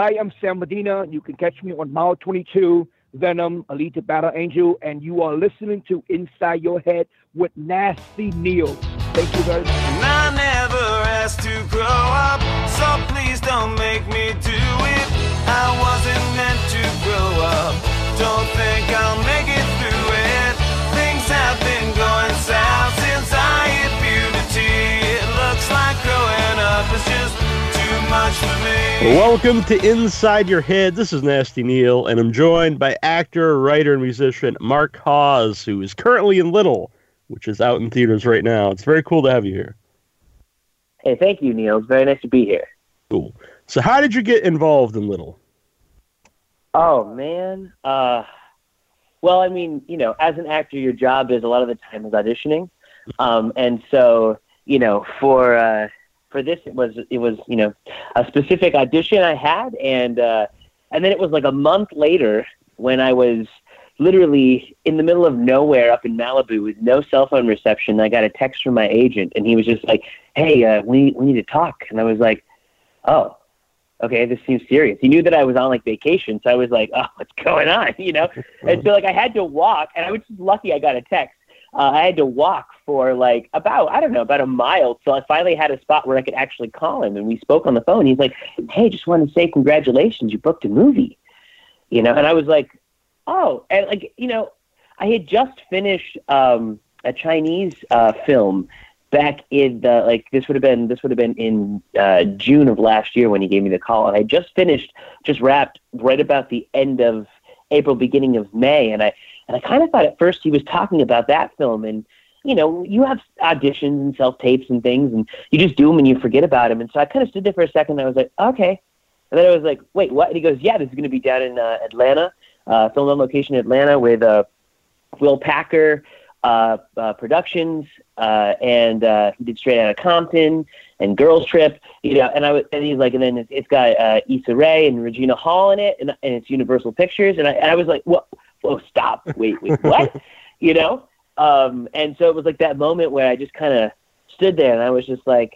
Hi, I'm Sam Medina. You can catch me on Mile 22, Venom, Alita Battle Angel, and you are listening to Inside Your Head with Nasty Neil. Thank you very much. I never asked to grow up, so please don't make me do it. I wasn't meant to grow up. Welcome to Inside Your Head. This is Nasty Neil, and I'm joined by actor, writer, and musician Mark Hawes, who is currently in Little, which is out in theaters right now. It's very cool to have you here. Hey, thank you, Neil. It's very nice to be here. Cool. So, how did you get involved in Little? Oh man. Uh, well, I mean, you know, as an actor, your job is a lot of the time is auditioning, um, and so you know, for uh, for this, it was it was you know a specific audition I had, and uh, and then it was like a month later when I was literally in the middle of nowhere up in Malibu with no cell phone reception. I got a text from my agent, and he was just like, "Hey, uh, we we need to talk," and I was like, "Oh." okay, this seems serious. He knew that I was on like vacation, so I was like, oh, what's going on, you know? And so like I had to walk, and I was just lucky I got a text. Uh, I had to walk for like about I don't know about a mile till I finally had a spot where I could actually call him, and we spoke on the phone. He's like, "Hey, just wanted to say congratulations, you booked a movie," you know, and I was like, "Oh," and like you know, I had just finished um, a Chinese uh, film back in the like this would have been this would have been in uh, June of last year when he gave me the call, and I just finished, just wrapped right about the end of April, beginning of May, and I and I kind of thought at first he was talking about that film, and you know you have auditions and self tapes and things, and you just do them and you forget about them, and so I kind of stood there for a second, and I was like, okay, and then I was like, wait, what? And he goes, yeah, this is going to be down in uh, Atlanta, uh, film on location in Atlanta with uh, Will Packer uh, uh, Productions, uh, and uh, he did Straight Outta Compton and Girls Trip, you know. And I was, and he's like, and then it's, it's got uh, Issa Rae and Regina Hall in it, and, and it's Universal Pictures, and I, and I was like, what? Whoa, stop! Wait, wait, what? you know. Um, and so it was like that moment where I just kind of stood there, and I was just like,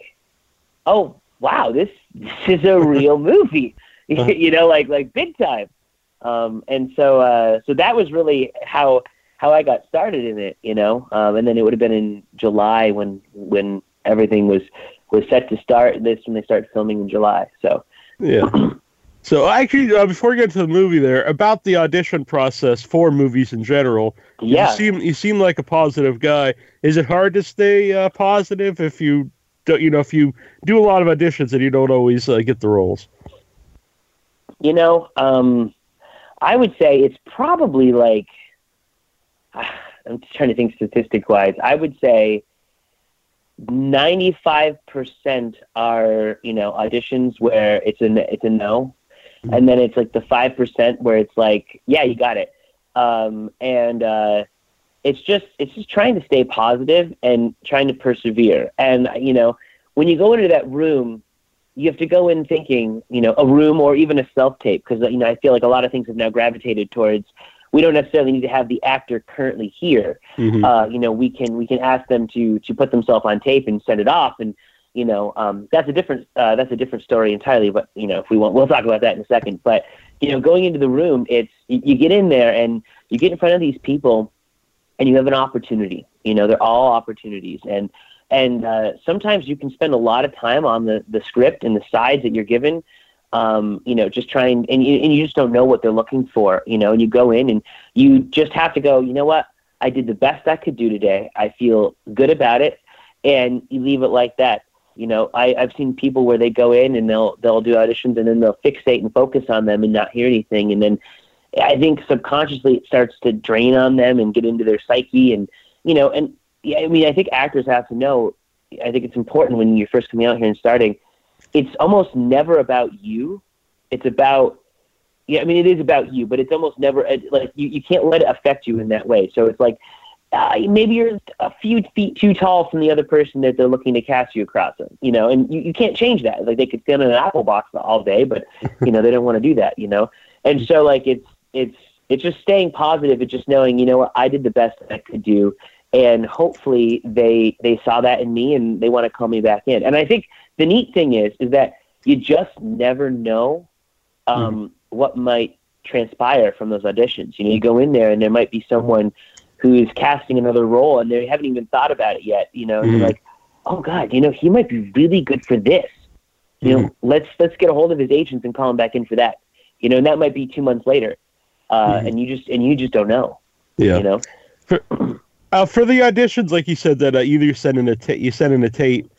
oh wow, this this is a real movie, you know, like like big time. Um, and so uh, so that was really how how I got started in it, you know. Um, and then it would have been in July when when everything was was set to start. This when they started filming in July. So Yeah. So actually, uh, before we get to the movie, there about the audition process for movies in general. Yeah, You seem you seem like a positive guy. Is it hard to stay uh, positive if you don't, you know, if you do a lot of auditions and you don't always uh, get the roles? you know, um, I would say it's probably like I'm trying to think statistic wise. I would say 95% are, you know, auditions where it's a, it's a no. And then it's like the 5% where it's like, yeah, you got it. Um, and, uh, it's just, it's just trying to stay positive and trying to persevere. And, you know, when you go into that room, you have to go in thinking, you know, a room or even a self tape, because, you know, I feel like a lot of things have now gravitated towards we don't necessarily need to have the actor currently here. Mhm. Uh, you know, we can we can ask them to to put themselves on tape and send it off, and you know, um, that's a different uh, that's a different story entirely. But you know, if we want, we'll talk about that in a second. But you know, going into the room, it's you, you get in there and you get in front of these people, and you have an opportunity. You know, they're all opportunities, and and uh, sometimes you can spend a lot of time on the the script and the sides that you're given um, you know, just trying, and you, and you just don't know what they're looking for, you know, and you go in and you just have to go, you know what, I did the best I could do today. I feel good about it, and you leave it like that. You know, I, I've seen people where they go in and they'll they'll do auditions and then they'll fixate and focus on them and not hear anything, and then I think subconsciously it starts to drain on them and get into their psyche, and you know, and yeah, I mean, I think actors have to know. I think it's important when you're first coming out here and starting it's almost never about you. It's about yeah, I mean it is about you, but it's almost never like you, you can't let it affect you in that way. So it's like uh, maybe you're a few feet too tall from the other person that they're looking to cast you across them, you know, and you, you can't change that. Like they could stand in an apple box all day, but you know they don't want to do that, you know. And so like it's it's it's just staying positive. It's just knowing, you know what, I did the best I could do, and hopefully they they saw that in me and they want to call me back in. And I think the neat thing is is that you just never know um, what might transpire from those auditions. You know, you go in there and there might be someone who's casting another role and they haven't even thought about it yet. You know, Mhm. you're like, oh God, you know, he might be really good for this. You know, let's let's get a hold of his agents and call him back in for that. You know, and that might be two months later, uh, Mhm. and you just and you just don't know. Yeah. You know, Uh, for the auditions, like you said, that uh, either you send in a ta- you send in a tape.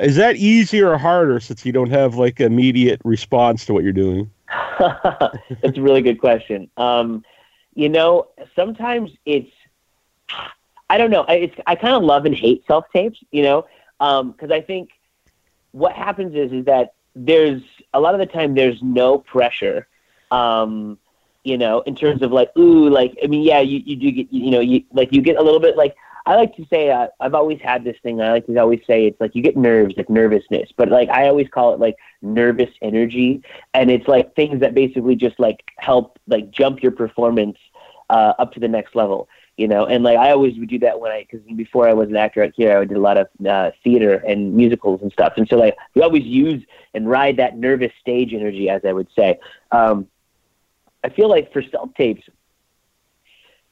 Is that easier or harder since you don't have like immediate response to what you're doing? That's a really good question. Um, you know, sometimes it's I don't know. I, it's I kind of love and hate self tapes. You know, because I think what happens is is that there's a lot of the time there's no pressure. Um, you know, in terms of like, ooh, like I mean, yeah, you, you do get you know, you like you get a little bit like I like to say uh, I've always had this thing. I like to always say it's like you get nerves, like nervousness, but like I always call it like nervous energy, and it's like things that basically just like help like jump your performance uh, up to the next level. You know, and like I always would do that when I because before I was an actor out here, I did a lot of uh, theater and musicals and stuff, and so like we always use and ride that nervous stage energy, as I would say. Um, I feel like for self tapes,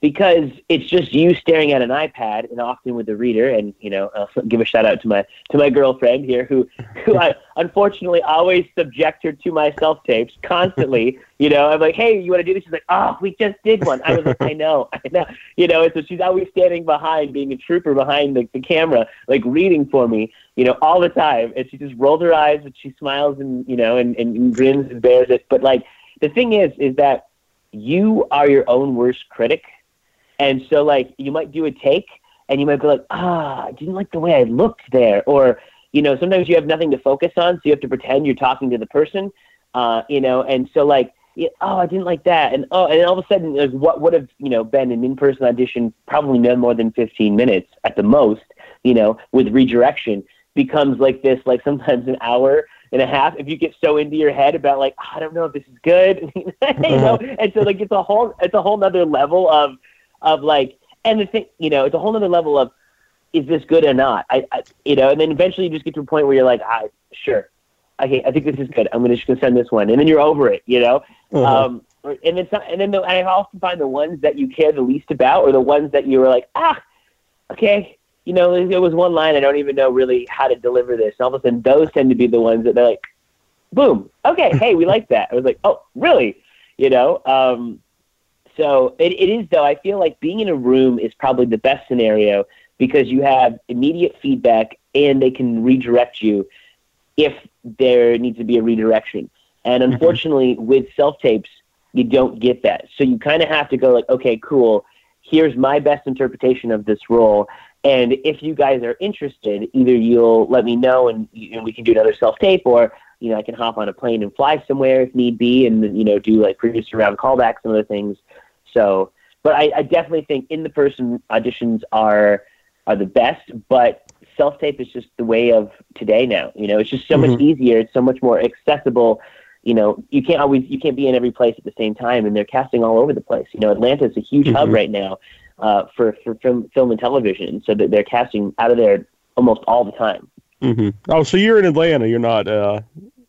because it's just you staring at an iPad and often with the reader. And you know, I'll give a shout out to my to my girlfriend here, who who I unfortunately always subject her to my self tapes constantly. You know, I'm like, hey, you want to do this? She's like, oh, we just did one. I was like, I know, I know. You know, and so she's always standing behind, being a trooper behind the, the camera, like reading for me. You know, all the time, and she just rolls her eyes, and she smiles, and you know, and, and grins and bears it. But like, the thing is, is that you are your own worst critic. And so, like, you might do a take and you might be like, ah, I didn't like the way I looked there. Or, you know, sometimes you have nothing to focus on, so you have to pretend you're talking to the person, uh, you know, and so, like, oh, I didn't like that. And, oh, and all of a sudden, like, what would have, you know, been an in person audition, probably no more than 15 minutes at the most, you know, with redirection, becomes like this, like, sometimes an hour and a half if you get so into your head about like "Oh, I don't know if this is good, you know, and so like it's a whole it's a whole other level of of like and the thing you know it's a whole nother level of is this good or not? I, I you know, and then eventually you just get to a point where you're like, I sure, okay, I think this is good. I'm gonna just gonna send this one, and then you're over it, you know. Uh-huh. Um, and then some, and then the, I often find the ones that you care the least about, or the ones that you were like, ah, okay, you know, there was one line I don't even know really how to deliver this. And all of a sudden, those tend to be the ones that they're like, boom, okay, hey, we like that. I was like, oh, really? You know. Um, so it, it is though. I feel like being in a room is probably the best scenario because you have immediate feedback and they can redirect you if there needs to be a redirection. And mm-hmm. unfortunately, with self tapes, you don't get that. So you kind of have to go like, okay, cool. Here's my best interpretation of this role. And if you guys are interested, either you'll let me know and, and we can do another self tape, or you know I can hop on a plane and fly somewhere if need be, and you know do like producer round callbacks and other things. So, but I, I definitely think in the person auditions are are the best, but self tape is just the way of today now. You know, it's just so much Mhm. easier. It's so much more accessible. You know, you can't always you can't be in every place at the same time, and they're casting all over the place. You know, Atlanta is a huge hub Mhm. right now uh, for for film, film and television, so that they're casting out of there almost all the time. hmm Oh, so you're in Atlanta. You're not uh,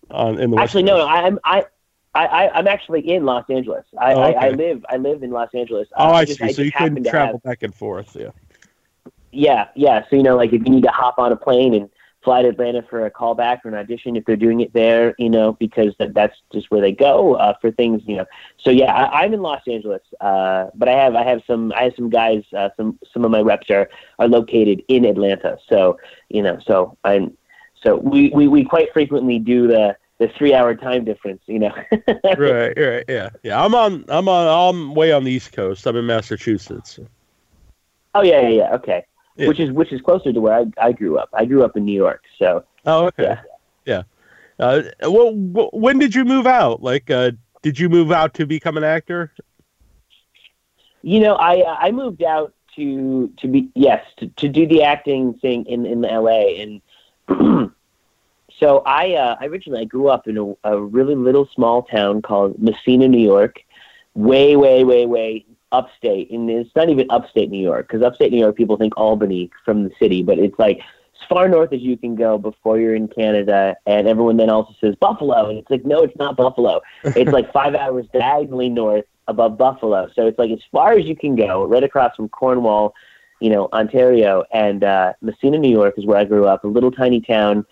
on in the West Actually, no, no, Coast. I'm I. I, I, I'm actually in Los Angeles. I, Oh, I, I live I live in Los Angeles. Oh, Uh, I just- see. so just you to travel have- back and forth. Yeah. Yeah, yeah. So you know, like if you need to hop on a plane and fly to Atlanta for a callback or an audition, if they're doing it there, you know, because that, that's just where they go uh, for things, you know. So yeah, I, I'm in Los Angeles, uh, but I have I have some I have some guys, uh, some some of my reps are are located in Atlanta. So you know, so I'm so we we, we quite frequently do the the three hour time difference, you know. right. Right. Yeah. Yeah. I'm on. I'm on. I'm way on the East Coast. I'm in Massachusetts. oh yeah, yeah, yeah. Okay. Yeah. Which is which is closer to where I, I grew up. I grew up in New York, so Oh, okay. Yeah. Uh, well, when did you move out? Like, uh, did you move out to become an actor? You know, I I moved out to to be yes to, to do the acting thing in in L.A. and so I uh, I originally I grew up in a, a really little small town called Massena, New York, way way way way upstate, and it's not even upstate New York because upstate New York people think Albany from the city, but it's like as far north as you can go before you're in Canada, and everyone then also says Buffalo, and it's like, no, it's not Buffalo. It's like five hours diagonally north above Buffalo, so it's like as far as you can go, right across from Cornwall, you know, Ontario, and uh, Massena, New York is where I grew up, a little tiny town.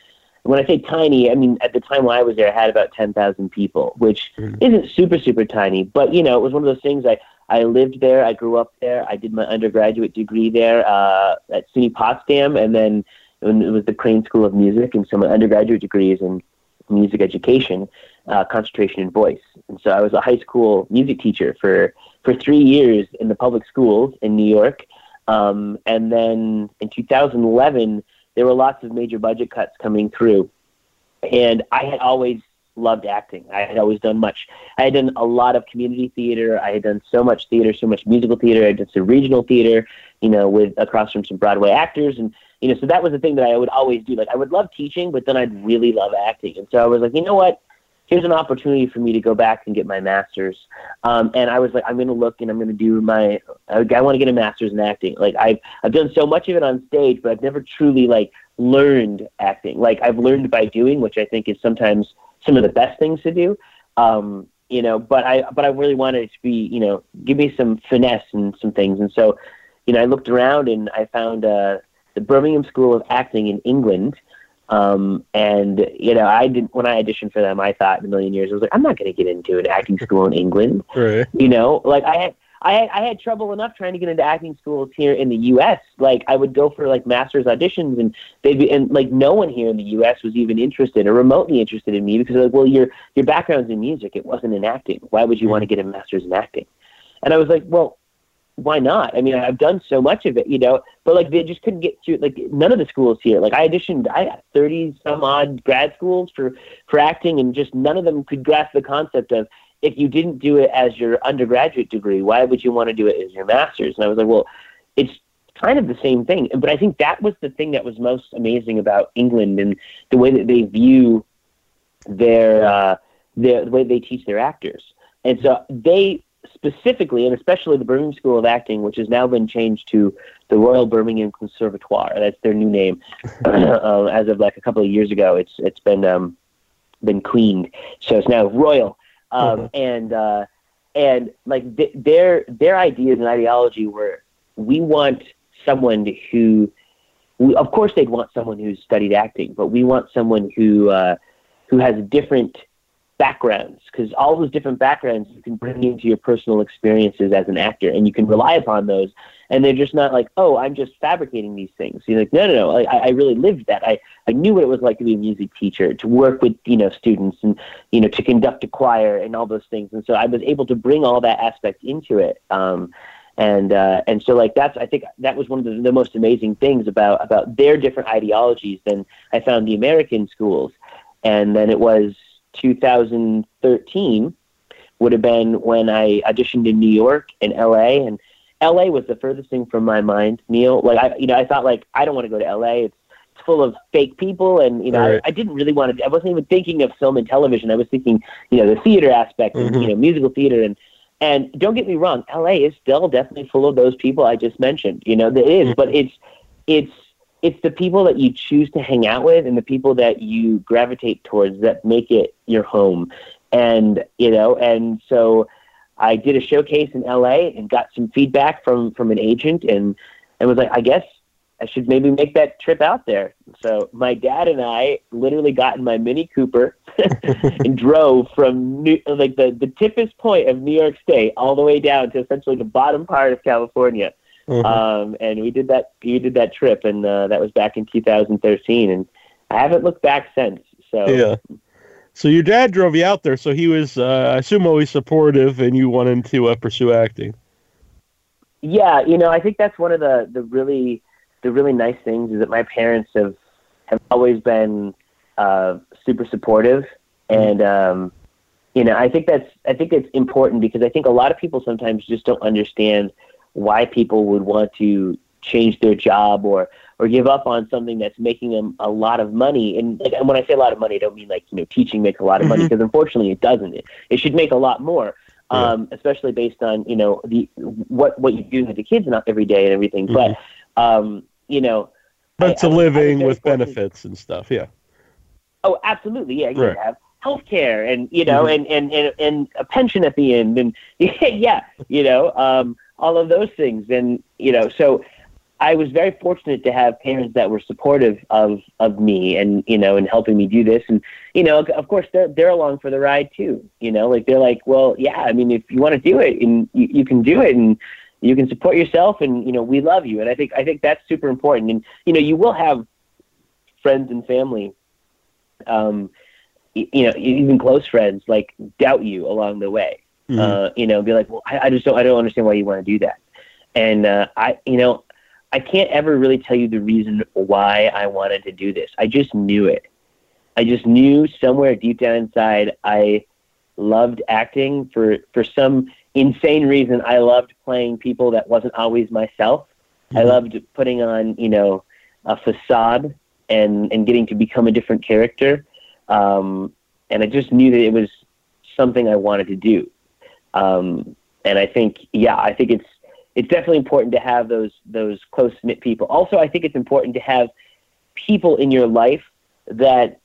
When I say tiny, I mean at the time when I was there, I had about ten thousand people, which Mhm. isn't super super tiny, but you know, it was one of those things. I I lived there, I grew up there, I did my undergraduate degree there uh, at SUNY Potsdam, and then when it was the Crane School of Music, and so my undergraduate degree is in music education, uh, concentration in voice. And so I was a high school music teacher for for three years in the public schools in New York. Um, and then in 2011, there were lots of major budget cuts coming through, and I had always loved acting. I had always done much. I had done a lot of community theater. I had done so much theater, so much musical theater. I did some regional theater, you know, with across from some Broadway actors, and you know, so that was the thing that I would always do. Like I would love teaching, but then I'd really love acting, and so I was like, you know what? Here's an opportunity for me to go back and get my master's. Um, and I was like, I'm going to look and I'm going to do my. I, I want to get a master's in acting. Like I've I've done so much of it on stage, but I've never truly like learned acting. Like I've learned by doing, which I think is sometimes some of the best things to do. Um, you know, but I but I really wanted it to be, you know, give me some finesse and some things. And so, you know, I looked around and I found uh, the Birmingham School of Acting in England. Um, and you know, I didn't when I auditioned for them, I thought in a million years, I was like, I'm not going to get into an acting school in England. Right. You know, like I had, I had, I had trouble enough trying to get into acting schools here in the U.S. Like I would go for like master's auditions, and they'd be, and like no one here in the U.S. was even interested or remotely interested in me because they're like, well, your your background's in music, it wasn't in acting. Why would you want to get a master's in acting? And I was like, well, why not? I mean, I've done so much of it, you know, but like they just couldn't get through. Like none of the schools here. Like I auditioned, I had thirty some odd grad schools for for acting, and just none of them could grasp the concept of if you didn't do it as your undergraduate degree, why would you want to do it as your master's? And I was like, well, it's kind of the same thing. But I think that was the thing that was most amazing about England and the way that they view their uh, their the way they teach their actors. And so they specifically, and especially the Birmingham School of Acting, which has now been changed to the Royal Birmingham Conservatoire. That's their new name. uh, as of like a couple of years ago, it's it's been um, been queened, so it's now Royal. Um, Mhm. And uh, and like th- their their ideas and ideology were, we want someone who, we, of course, they'd want someone who's studied acting, but we want someone who uh, who has different backgrounds because all those different backgrounds you can bring into your personal experiences as an actor and you can rely upon those and they're just not like oh i'm just fabricating these things. You're like no no no I, I really lived that. I, I knew what it was like to be a music teacher to work with you know students and you know to conduct a choir and all those things and so i was able to bring all that aspect into it um, and uh, and so like that's I think that was one of the, the most amazing things about about their different ideologies than I found the American schools, and then it was 2013 would have been when I auditioned in New York and LA and LA was the furthest thing from my mind, Neil. Like I you know I thought like I don't want to go to LA. It's it's full of fake people and you know Right. I, I didn't really want to I wasn't even thinking of film and television. I was thinking, you know, the theater aspect and Mhm. you know musical theater and and don't get me wrong, LA is still definitely full of those people I just mentioned. You know, it is, but it's it's it's the people that you choose to hang out with and the people that you gravitate towards that make it your home. And you know, and so I did a showcase in LA and got some feedback from from an agent and and was like, I guess I should maybe make that trip out there. So my dad and I literally got in my Mini Cooper and drove from New, like the the tippest point of New York State all the way down to essentially the bottom part of California. Mhm. Um, and we did that we did that trip, and uh, that was back in 2013, and I haven't looked back since. So yeah. So your dad drove you out there, so he was, uh, I assume, always supportive, and you wanted to uh, pursue acting. yeah, you know, I think that's one of the the really the really nice things is that my parents have have always been uh, super supportive, and um, you know, I think that's I think it's important because I think a lot of people sometimes just don't understand why people would want to change their job or or give up on something that's making them a lot of money. And, like, and when I say a lot of money, I don't mean like you know teaching makes a lot of money because unfortunately it doesn't. It, it should make a lot more, Yeah. um, especially based on you know the what what you do with the kids not every day and everything. Mhm. But um, you know, But it's a I I living with benefits and stuff. Yeah. Oh, absolutely. Yeah, you Right. have health care and you know Mhm. and, and, and, and a pension at the end and yeah, you know, um, all of those things. And, you know, so I was very fortunate to have parents that were supportive of, of me and, you know, and helping me do this. And, you know, of course they're, they're along for the ride too, you know, like they're like, well, yeah, I mean, if you want to do it and you, you can do it and you can support yourself and, you know, we love you. And I think, I think that's super important. And, you know, you will have friends and family um, you know, even close friends like doubt you along the way. Mhm. Uh, you know, be like, well, I, I just don't, I don't understand why you want to do that. And uh, I, you know, I can't ever really tell you the reason why I wanted to do this. I just knew it. I just knew somewhere deep down inside I loved acting for for some insane reason. I loved playing people that wasn't always myself. I Mhm. loved putting on, you know, a facade and and getting to become a different character. Um, and I just knew that it was something I wanted to do. Um, and I think, yeah, I think it's it's definitely important to have those those close knit people. Also, I think it's important to have people in your life that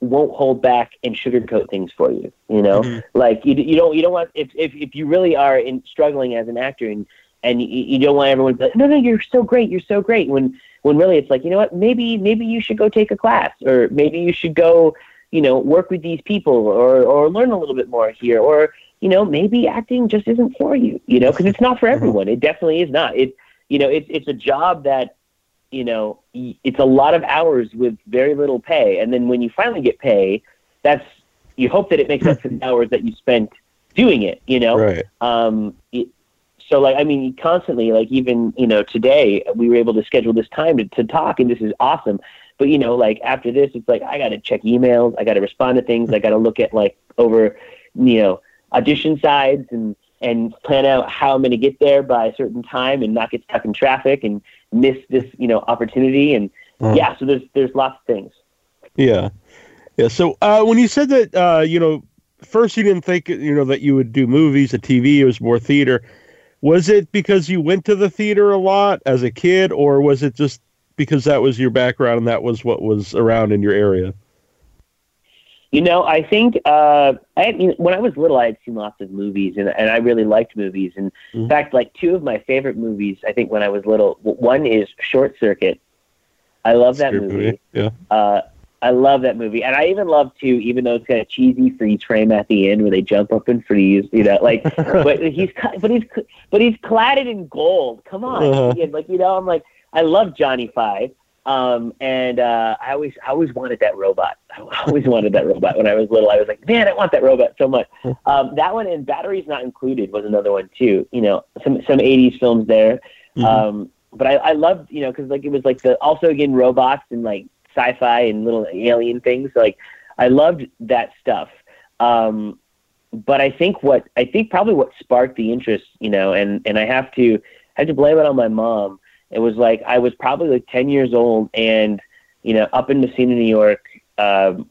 won't hold back and sugarcoat things for you. You know, Mhm. like you you don't you don't want if if if you really are in struggling as an actor and and you, you don't want everyone to be like, no, no, you're so great, you're so great. When when really it's like, you know what, maybe maybe you should go take a class, or maybe you should go, you know, work with these people, or or learn a little bit more here, or you know, maybe acting just isn't for you, you know, because it's not for everyone. It definitely is not. It you know, it's it's a job that you know, it's a lot of hours with very little pay, and then when you finally get pay, that's you hope that it makes up for the hours that you spent doing it, you know Right. um it, so like i mean constantly like even you know today we were able to schedule this time to, to talk and this is awesome but you know like after this it's like i got to check emails i got to respond to things i got to look at like over you know audition sides and and plan out how i'm going to get there by a certain time and not get stuck in traffic and miss this you know opportunity and Mhm. yeah so there's there's lots of things Yeah. Yeah. So uh, when you said that, uh, you know, first you didn't think, you know, that you would do movies, a TV, it was more theater. Was it because you went to the theater a lot as a kid, or was it just because that was your background and that was what was around in your area? You know, I think uh, I mean, when I was little, I had seen lots of movies, and and I really liked movies. And in Mhm. fact, like two of my favorite movies, I think when I was little, one is Short Circuit. I love that Your movie. Yeah. Uh, I love that movie, and I even love to, even though it's kind of cheesy freeze frame at the end where they jump up and freeze, you know, like, but he's but he's but he's cladded in gold. Come on, Uh-huh. Like you know, I'm like, I love Johnny Five, um, and uh, I always I always wanted that robot. I always wanted that robot when I was little. I was like, man, I want that robot so much. Um, that one and Batteries Not Included was another one too. You know, some some '80s films there. Mhm. Um, but I, I loved, you know, because like it was like the also again robots and like sci-fi and little alien things. Like I loved that stuff. Um, but I think what I think probably what sparked the interest, you know, and and I have to I have to blame it on my mom. It was like I was probably like ten years old, and you know, up in Massena, New York, um,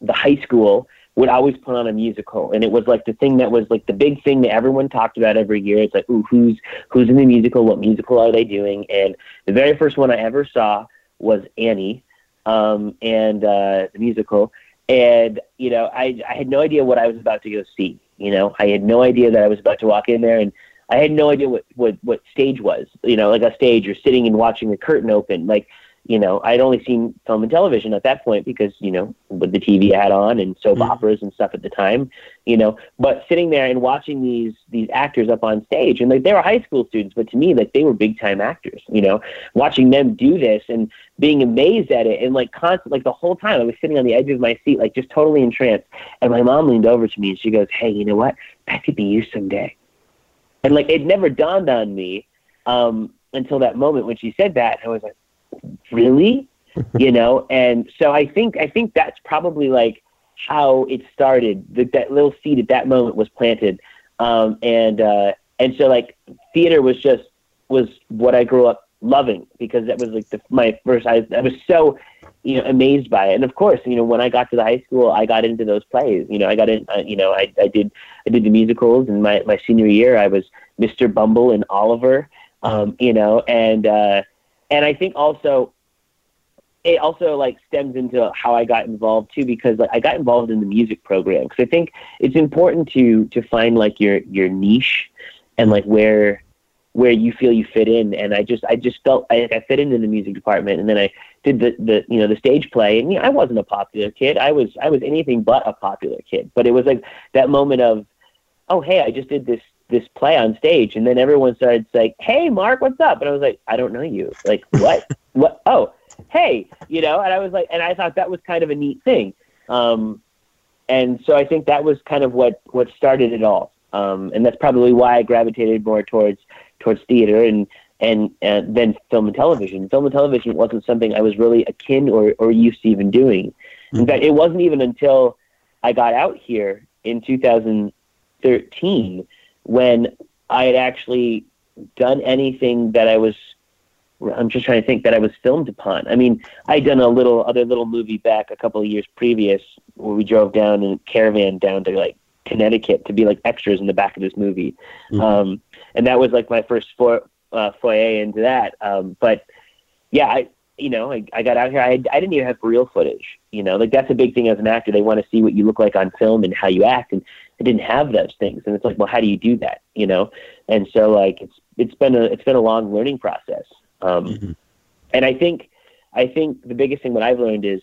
the high school would always put on a musical, and it was like the thing that was like the big thing that everyone talked about every year. It's like, ooh, who's who's in the musical? What musical are they doing? And the very first one I ever saw was Annie, um, and uh, the musical. And you know, I I had no idea what I was about to go see. You know, I had no idea that I was about to walk in there, and I had no idea what what what stage was. You know, like a stage or sitting and watching the curtain open. Like, you know, I'd only seen film and television at that point because you know with the TV I had on and soap Mhm. operas and stuff at the time. You know, but sitting there and watching these these actors up on stage and like they were high school students, but to me like they were big time actors. You know, watching them do this and being amazed at it and like constant like the whole time I was sitting on the edge of my seat like just totally entranced. And my mom leaned over to me and she goes, "Hey, you know what? That could be you someday." And like it never dawned on me um, until that moment when she said that. I was like, "Really?" you know. And so I think I think that's probably like how it started. That that little seed at that moment was planted. Um, and uh, and so like theater was just was what I grew up loving because that was like the, my first. I, I was so you know amazed by it. And of course, you know when I got to the high school, I got into those plays. You know, I got in. Uh, you know, I I did I did the musicals. And my my senior year, I was Mr. Bumble and Oliver. Um, you know, and uh, and I think also it also like stems into how I got involved too because like I got involved in the music program because I think it's important to to find like your your niche and like where where you feel you fit in. And I just I just felt I, I fit into the music department. And then I did the the you know the stage play. And you know, I wasn't a popular kid. I was I was anything but a popular kid. But it was like that moment of oh hey I just did this this play on stage. And then everyone started saying hey Mark what's up? And I was like I don't know you. Like what? What? Oh hey, you know, and I was like, and I thought that was kind of a neat thing. Um, and so I think that was kind of what, what started it all. Um, and that's probably why I gravitated more towards, towards theater and, and, and then film and television. Film and television wasn't something I was really akin or, or used to even doing. In mm-hmm. fact, it wasn't even until I got out here in 2013 when I had actually done anything that I was I'm just trying to think that I was filmed upon. I mean, I'd done a little other little movie back a couple of years previous where we drove down in a caravan down to like Connecticut to be like extras in the back of this movie, mm-hmm. um, and that was like my first for, uh, foyer into that. Um, but yeah, I you know I, I got out here. I I didn't even have real footage. You know, like that's a big thing as an actor. They want to see what you look like on film and how you act, and I didn't have those things. And it's like, well, how do you do that? You know, and so like it's it's been a it's been a long learning process. Um, mm-hmm. And I think I think the biggest thing that I've learned is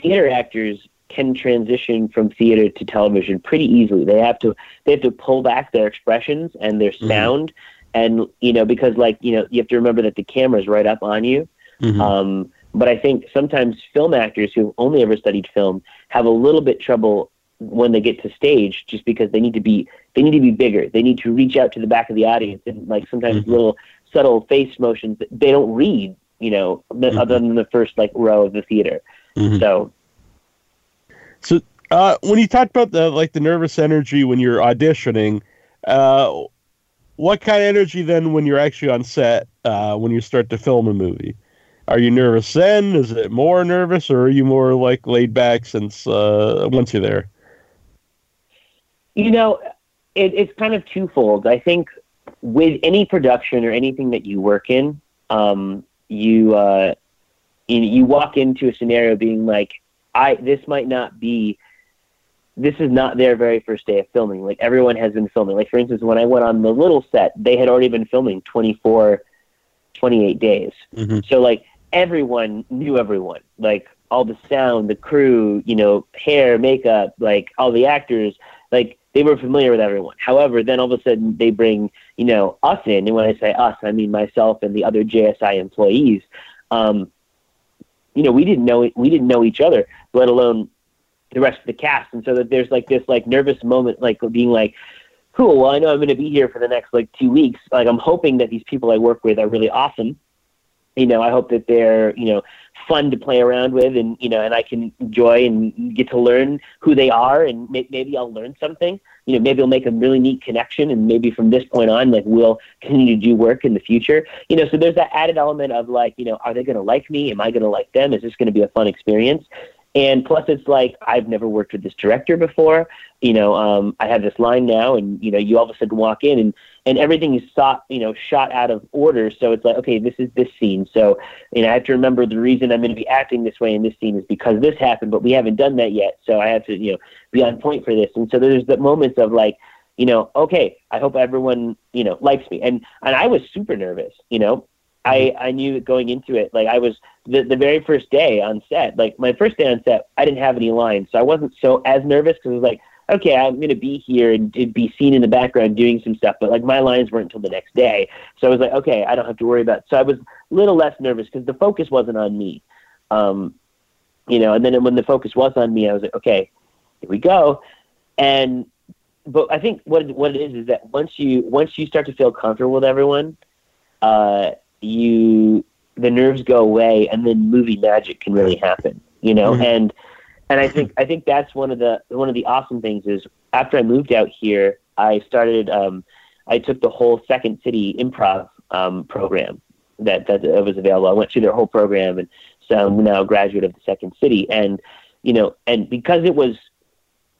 theater actors can transition from theater to television pretty easily. They have to they have to pull back their expressions and their mm-hmm. sound, mm-hmm. and you know because like you know you have to remember that the camera's right up on you. Mm-hmm. Um, but I think sometimes film actors who've only ever studied film have a little bit trouble when they get to stage just because they need to be they need to be bigger. They need to reach out to the back of the audience and like sometimes mm-hmm. little subtle face motions that they don't read, you know, mm-hmm. other than the first like row of the theater. Mm-hmm. So, so uh, when you talked about the like the nervous energy when you're auditioning, uh, what kind of energy then when you're actually on set uh, when you start to film a movie? Are you nervous then? Is it more nervous, or are you more like laid back since uh, once you're there? You know, it, it's kind of twofold. I think with any production or anything that you work in, um, you, uh, you you walk into a scenario being like, I this might not be, this is not their very first day of filming. Like everyone has been filming. Like for instance, when I went on the little set, they had already been filming 24, 28 days. Mm-hmm. So like everyone knew everyone. Like all the sound, the crew, you know, hair, makeup, like all the actors, like they were familiar with everyone. However, then all of a sudden they bring, you know, us in, and when I say us, I mean myself and the other JSI employees. Um, you know, we didn't know we didn't know each other, let alone the rest of the cast, and so that there's like this like nervous moment, like being like, cool. Well, I know I'm going to be here for the next like two weeks. Like I'm hoping that these people I work with are really awesome. You know, I hope that they're you know fun to play around with and you know and I can enjoy and get to learn who they are and may- maybe I'll learn something you know maybe I'll make a really neat connection and maybe from this point on like we'll continue to do work in the future you know so there's that added element of like you know are they going to like me am I going to like them is this going to be a fun experience and plus it's like I've never worked with this director before you know um I have this line now and you know you all of a sudden walk in and and everything is shot, you know, shot out of order. So it's like, okay, this is this scene. So, you know, I have to remember the reason I'm going to be acting this way in this scene is because this happened, but we haven't done that yet. So I have to, you know, be on point for this. And so there's the moments of like, you know, okay, I hope everyone, you know, likes me. And and I was super nervous, you know. I, I knew going into it, like I was the, the very first day on set, like my first day on set, I didn't have any lines. So I wasn't so as nervous because it was like, okay, I'm going to be here and be seen in the background doing some stuff, but like my lines weren't until the next day. So I was like, okay, I don't have to worry about. It. So I was a little less nervous because the focus wasn't on me. Um, you know, and then when the focus was on me, I was like, okay, here we go. And but I think what what it is is that once you once you start to feel comfortable with everyone, uh, you the nerves go away, and then movie magic can really happen. You know, mm-hmm. and and I think I think that's one of the one of the awesome things is after I moved out here, I started um, I took the whole Second City improv um, program that that was available. I went through their whole program, and so I'm now a graduate of the Second City. And you know, and because it was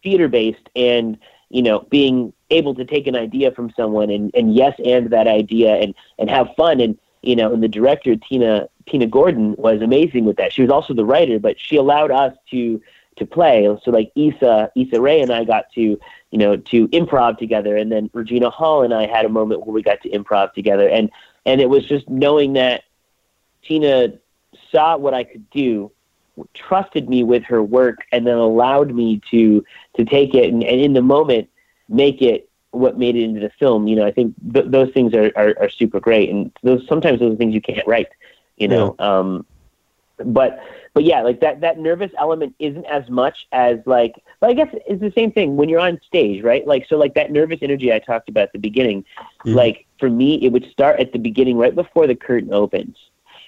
theater based, and you know, being able to take an idea from someone and, and yes and that idea and and have fun and you know, and the director Tina Tina Gordon was amazing with that. She was also the writer, but she allowed us to to play. So like Issa Issa Rae and I got to you know to improv together, and then Regina Hall and I had a moment where we got to improv together, and and it was just knowing that Tina saw what I could do, trusted me with her work, and then allowed me to to take it and, and in the moment make it what made it into the film. You know, I think th- those things are, are, are super great, and those sometimes those are things you can't write. You know, um, but but yeah, like that that nervous element isn't as much as like. But I guess it's the same thing when you're on stage, right? Like so, like that nervous energy I talked about at the beginning. Mhm. Like for me, it would start at the beginning, right before the curtain opens.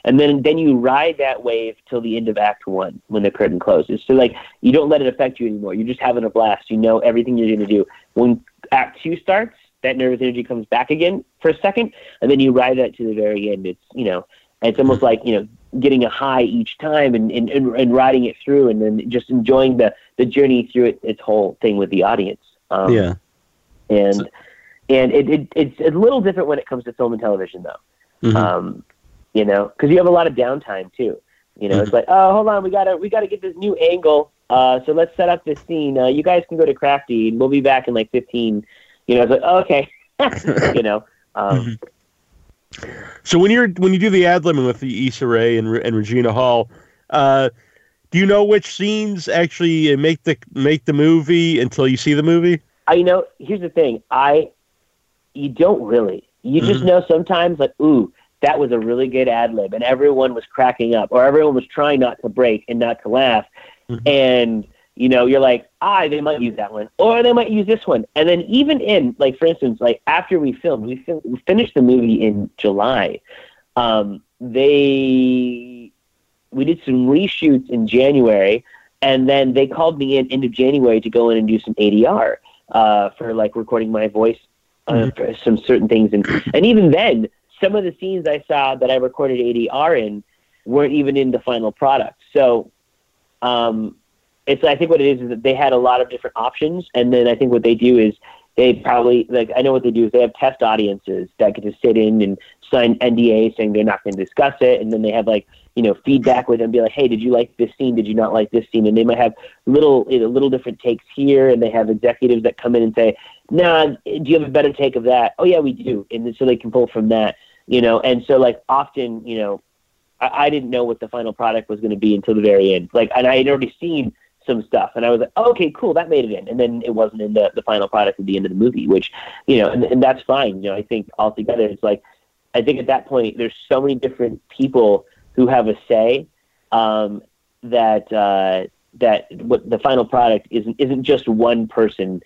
And then, then you ride that wave till the end of Act One when the curtain closes. So, like, you don't let it affect you anymore. You're just having a blast. You know everything you're going to do. When Act Two starts, that nervous energy comes back again for a second, and then you ride that to the very end. It's you know, it's almost like you know, getting a high each time and and, and, and riding it through, and then just enjoying the the journey through it, its whole thing with the audience. Um, yeah. and So- and it, it it's a little different when it comes to film and television, though Mhm. um, you know, because you have a lot of downtime too. You know, it's like, oh, hold on, we gotta we gotta get this new angle. Uh, so let's set up this scene. Uh, you guys can go to Crafty, and we'll be back in like fifteen. You know, it's like okay, you know. Um, So when you're when you do the ad libbing with the Issa Rae and, and Regina Hall, uh, do you know which scenes actually make the make the movie until you see the movie? I, you know, here's the thing. I, you don't really. You just Mhm. know sometimes like, ooh, that was a really good ad lib, and everyone was cracking up, or everyone was trying not to break and not to laugh, Mhm. and you know, you're like, ah, they might use that one, or they might use this one, and then even in like, for instance, like after we filmed, we, we finished the movie in July. Um, they, we did some reshoots in January, and then they called me in end of January to go in and do some ADR uh, for like recording my voice uh, Mhm. for some certain things, and and even then, some of the scenes I saw that I recorded ADR in weren't even in the final product. So, um, it's I think what it is is that they had a lot of different options, and then I think what they do is they probably like I know what they do is they have test audiences that get to sit in and sign NDA saying they're not going to discuss it, and then they have like you know feedback with them, be like, hey, did you like this scene? Did you not like this scene? And they might have little you know, little different takes here, and they have executives that come in and say, nah, do you have a better take of that? Oh yeah, we do, and so they can pull from that, you know. And so like often, you know, I, I didn't know what the final product was going to be until the very end, like, and I had already seen some stuff, and I was like, oh, okay, cool, that made it in, and then it wasn't in the the final product at the end of the movie, which, you know, and, and that's fine. You know, I think altogether, it's like, I think at that point, there's so many different people who have a say um, that uh, that what the final product isn't isn't just one person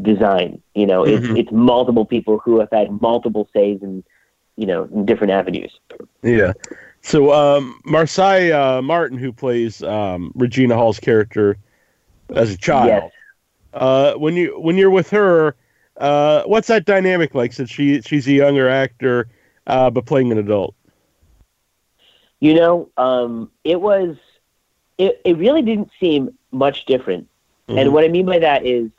design. You know, it's Mhm. it's multiple people who have had multiple says in you know in different avenues. Yeah. So um, Marsai uh, Martin, who plays um, Regina Hall's character as a child, Yes. uh, when you when you're with her, uh, what's that dynamic like? Since she she's a younger actor, uh, but playing an adult. You know, um, it was it, it really didn't seem much different. Mhm. And what I mean by that is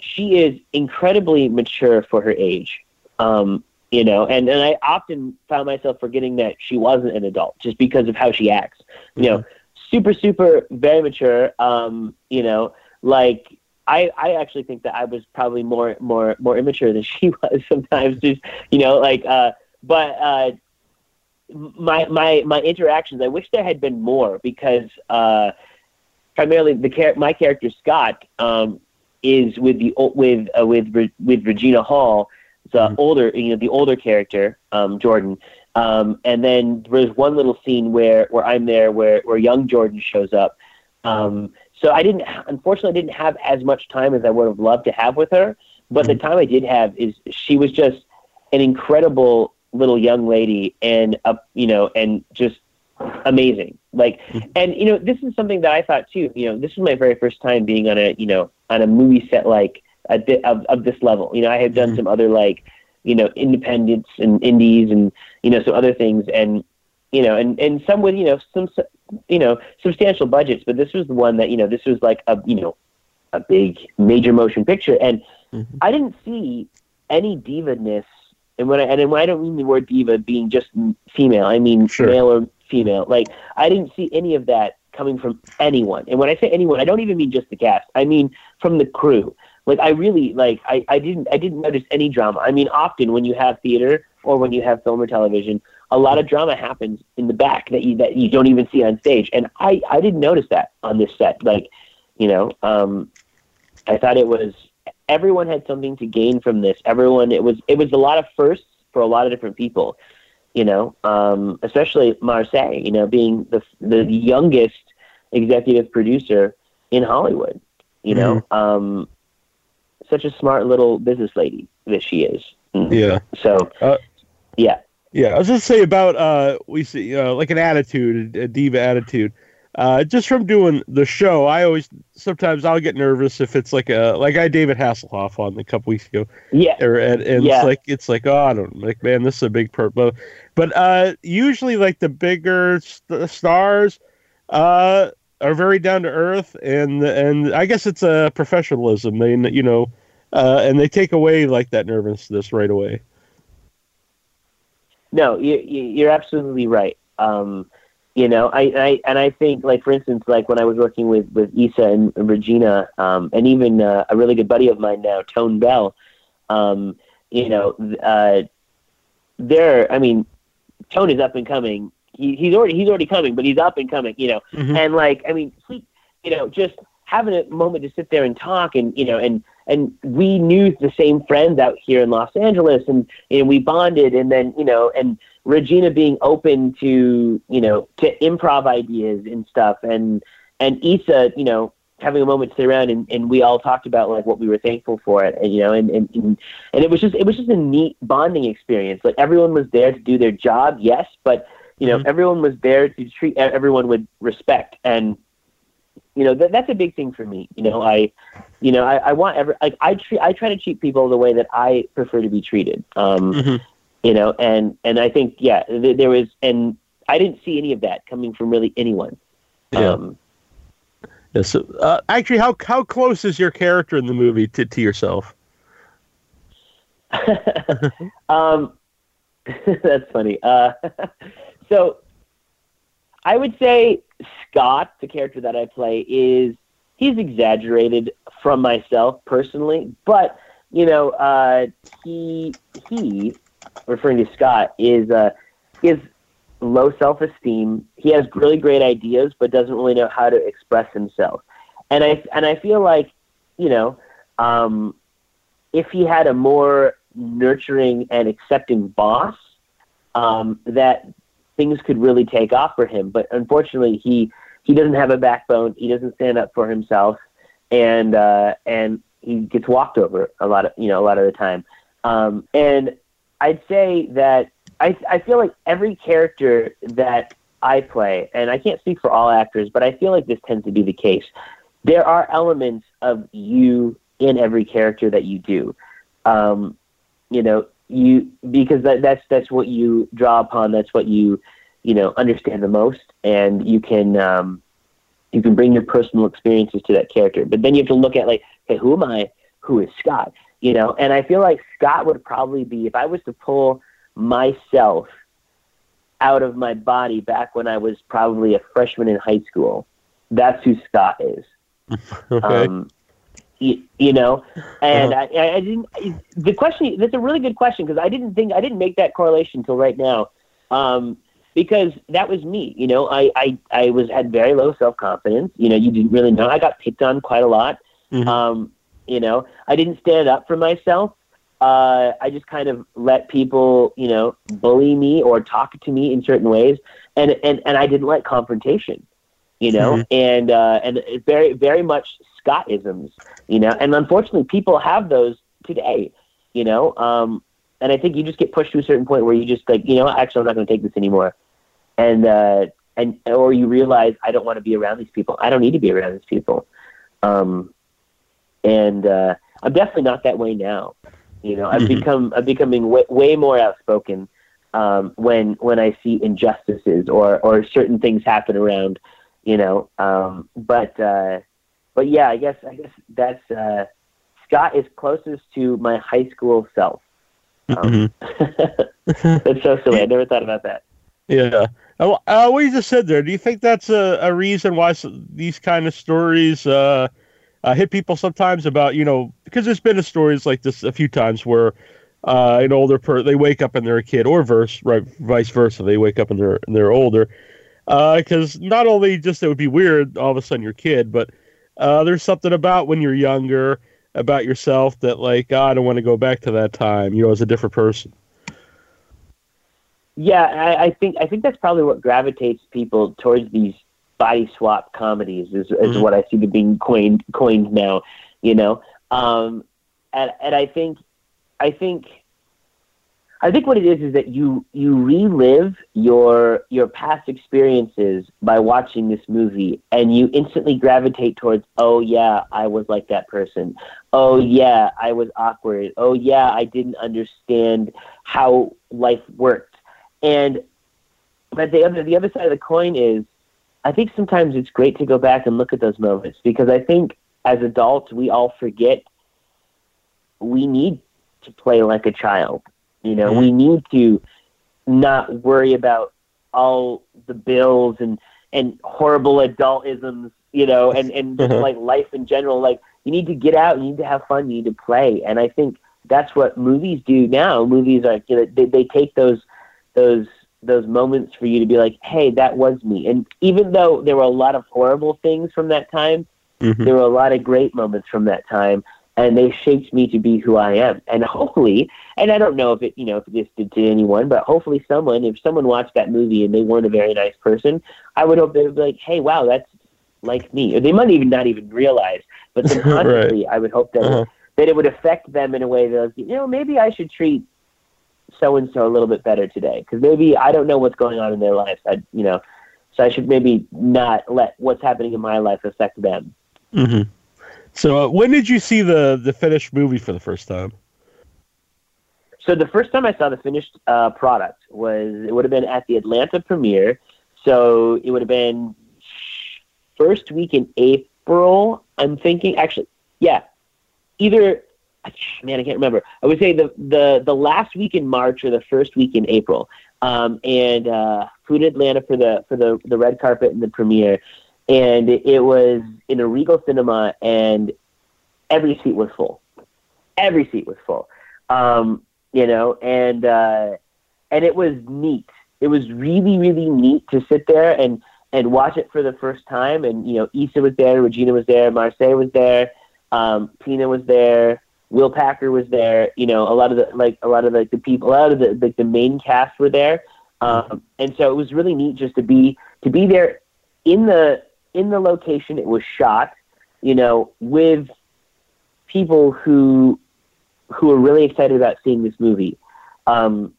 she is incredibly mature for her age. Um, you know, and, and I often found myself forgetting that she wasn't an adult just because of how she acts. You know, super, super, very mature. Um, you know, like I, I actually think that I was probably more, more, more immature than she was sometimes. Just you know, like, uh, but uh, my, my, my interactions. I wish there had been more because uh, primarily the char- my character Scott um, is with the with uh, with with Regina Hall, the Mhm. older you know the older character um, Jordan, um, and then there's one little scene where where I'm there where where young Jordan shows up. Um, so I didn't unfortunately I didn't have as much time as I would have loved to have with her, but the time I did have is she was just an incredible little young lady and uh, you know and just amazing like and you know this is something that i thought too you know this was my very first time being on a you know on a movie set like a bit of, of this level you know i had done Mhm. some other like you know independents and indies and you know some other things and you know and and some with you know some you know substantial budgets but this was the one that you know this was like a you know a big major motion picture and Mhm. i didn't see any diva-ness and when I and when I don't mean the word diva being just female, I mean Sure. male or female. Like I didn't see any of that coming from anyone. And when I say anyone, I don't even mean just the cast. I mean from the crew. Like I really like I, I didn't I didn't notice any drama. I mean often when you have theater or when you have film or television, a lot of drama happens in the back that you that you don't even see on stage. And I I didn't notice that on this set. Like, you know, um I thought it was everyone had something to gain from this. Everyone it was it was a lot of firsts for a lot of different people. You know, um, especially Marsai. You know, being the the youngest executive producer in Hollywood. You know, Mm-hmm. um, such a smart little business lady that she is. Mm. Yeah. So, Uh, yeah, Yeah, I was just say about uh, we see uh, like an attitude, a diva attitude. Uh, just from doing the show, I always sometimes I'll get nervous if it's like a like I had David Hasselhoff on a couple weeks ago, yeah, or, and, and Yeah. it's like it's like oh I don't like man this is a big perk, but but uh, usually like the bigger st- stars uh, are very down to earth, and and I guess it's a professionalism. They you know, uh, and they take away like that nervousness right away. No, you, you, you're absolutely right. Um, you know, I, I and I think like for instance, like when I was working with with Issa and Regina, um, and even uh, a really good buddy of mine now, Tone Bell. Um, you know, uh, they're. I mean, Tone is up and coming. He, he's already he's already coming, but he's up and coming. You know, Mhm. and like I mean, he, you know, just having a moment to sit there and talk, and you know, and and we knew the same friends out here in Los Angeles, and and we bonded, and then you know, and Regina being open to you know to improv ideas and stuff, and and Issa, you know, having a moment to sit around and, and we all talked about like what we were thankful for it, and you know, and, and and and it was just it was just a neat bonding experience. Like everyone was there to do their job, yes, but you know, Mhm. everyone was there to treat everyone with respect, and you know that that's a big thing for me. You know, I you know I, I want every like I treat I try to treat people the way that I prefer to be treated. Um, Mhm. you know and and i think yeah th- there was and i didn't see any of that coming from really anyone Yeah. um Yeah, so uh, actually, how how close is your character in the movie to, to yourself? um that's funny uh so i would say scott the character that i play is he's exaggerated from myself personally but you know uh he he referring to scott is uh is low self-esteem. He has really great ideas, but doesn't really know how to express himself. And I and I feel like, you know, um, if he had a more nurturing and accepting boss, um, that things could really take off for him. But unfortunately, he he doesn't have a backbone. He doesn't stand up for himself, and uh, and he gets walked over a lot of you know a lot of the time. Um, and I'd say that I, I feel like every character that I play, and I can't speak for all actors, but I feel like this tends to be the case. There are elements of you in every character that you do. Um, you know, you because that, that's that's what you draw upon. That's what you you know understand the most, and you can um, you can bring your personal experiences to that character. But then you have to look at like, hey, who am I? Who is Scott? You know, and I feel like Scott would probably be if I was to pull myself out of my body back when I was probably a freshman in high school. That's who Scott is. Okay. Um, you, you know, and I, I I didn't. The question that's a really good question because I didn't think I didn't make that correlation until right now, um, because that was me. You know, I I I was had very low self confidence. You know, you didn't really know. I got picked on quite a lot. Mhm. Um, you know, I didn't stand up for myself. Uh, I just kind of let people, you know, bully me or talk to me in certain ways, and and and I didn't like confrontation you know, Mhm. and uh, and it's very very much Scottisms, you know, and unfortunately people have those today, you know, um, and I think you just get pushed to a certain point where you just like, you know, actually I'm not going to take this anymore, and uh, and or you realize I don't want to be around these people. I don't need to be around these people, um, and uh, I'm definitely not that way now. You know, I've Mhm. become I'm becoming way, way more outspoken um, when when I see injustices or or certain things happen around you know. Um, but uh, but yeah, I guess I guess that's uh, Scott is closest to my high school self. Um, Mhm. that's so silly. I never thought about that. Yeah. Uh, what you just said there, do you think that's a, a reason why these kind of stories uh, uh, hit people sometimes about, you know, because there's been a stories like this a few times where uh, an older per they wake up and they're a kid, or verse, right, vice versa, they wake up and they're and they're older. Because not only just it would be weird all of a sudden you're a kid, but uh, there's something about when you're younger about yourself that like oh, I don't want to go back to that time, you know, as a different person. Yeah, I, I think I think that's probably what gravitates people towards these body swap comedies. Is, is Mhm. what I see to being coined coined now. You know, um, and and I think I think I think what it is is that you you relive your your past experiences by watching this movie, and you instantly gravitate towards, oh yeah, I was like that person. Oh yeah, I was awkward. Oh yeah, I didn't understand how life worked. And but the other the other side of the coin is, I think sometimes it's great to go back and look at those moments because I think as adults we all forget we need to play like a child. You know, we need to not worry about all the bills and and horrible adultisms, you know, and and just Mhm. like life in general. Like you need to get out, you need to have fun, you need to play, and I think that's what movies do now. Movies are you know, they they take those those those moments for you to be like, hey, that was me. And even though there were a lot of horrible things from that time, Mhm. there were a lot of great moments from that time and they shaped me to be who I am. And hopefully, and I don't know if it, you know, if this did to anyone, but hopefully someone, if someone watched that movie and they weren't a very nice person, I would hope they would be like, hey, wow, that's like me. Or they might even not even realize, but subconsciously, I would hope that, Uh-huh. that it would affect them in a way that, you know, maybe I should treat so and so a little bit better today because maybe I don't know what's going on in their life. I, you know, so I should maybe not let what's happening in my life affect them. hmm So, uh, when did you see the the finished movie for the first time? So the first time I saw the finished uh, product was it would have been at the Atlanta premiere. So it would have been first week in April. I'm thinking actually, yeah, either man I can't remember. I would say the the the last week in March or the first week in April. Um, and uh, flew to Atlanta for the for the the red carpet and the premiere, and it was in a Regal Cinema, and every seat was full. Every seat was full. Um, you know, and uh, and it was neat. It was really, really neat to sit there and and watch it for the first time. And you know, Issa was there, Regina was there, Marsai was there, um, Pina was there, Will Packer was there. You know, a lot of the like a lot of like the people, a lot of the like the main cast were there. Um, and so it was really neat just to be to be there in the in the location it was shot. You know, with people who who are really excited about seeing this movie. Um,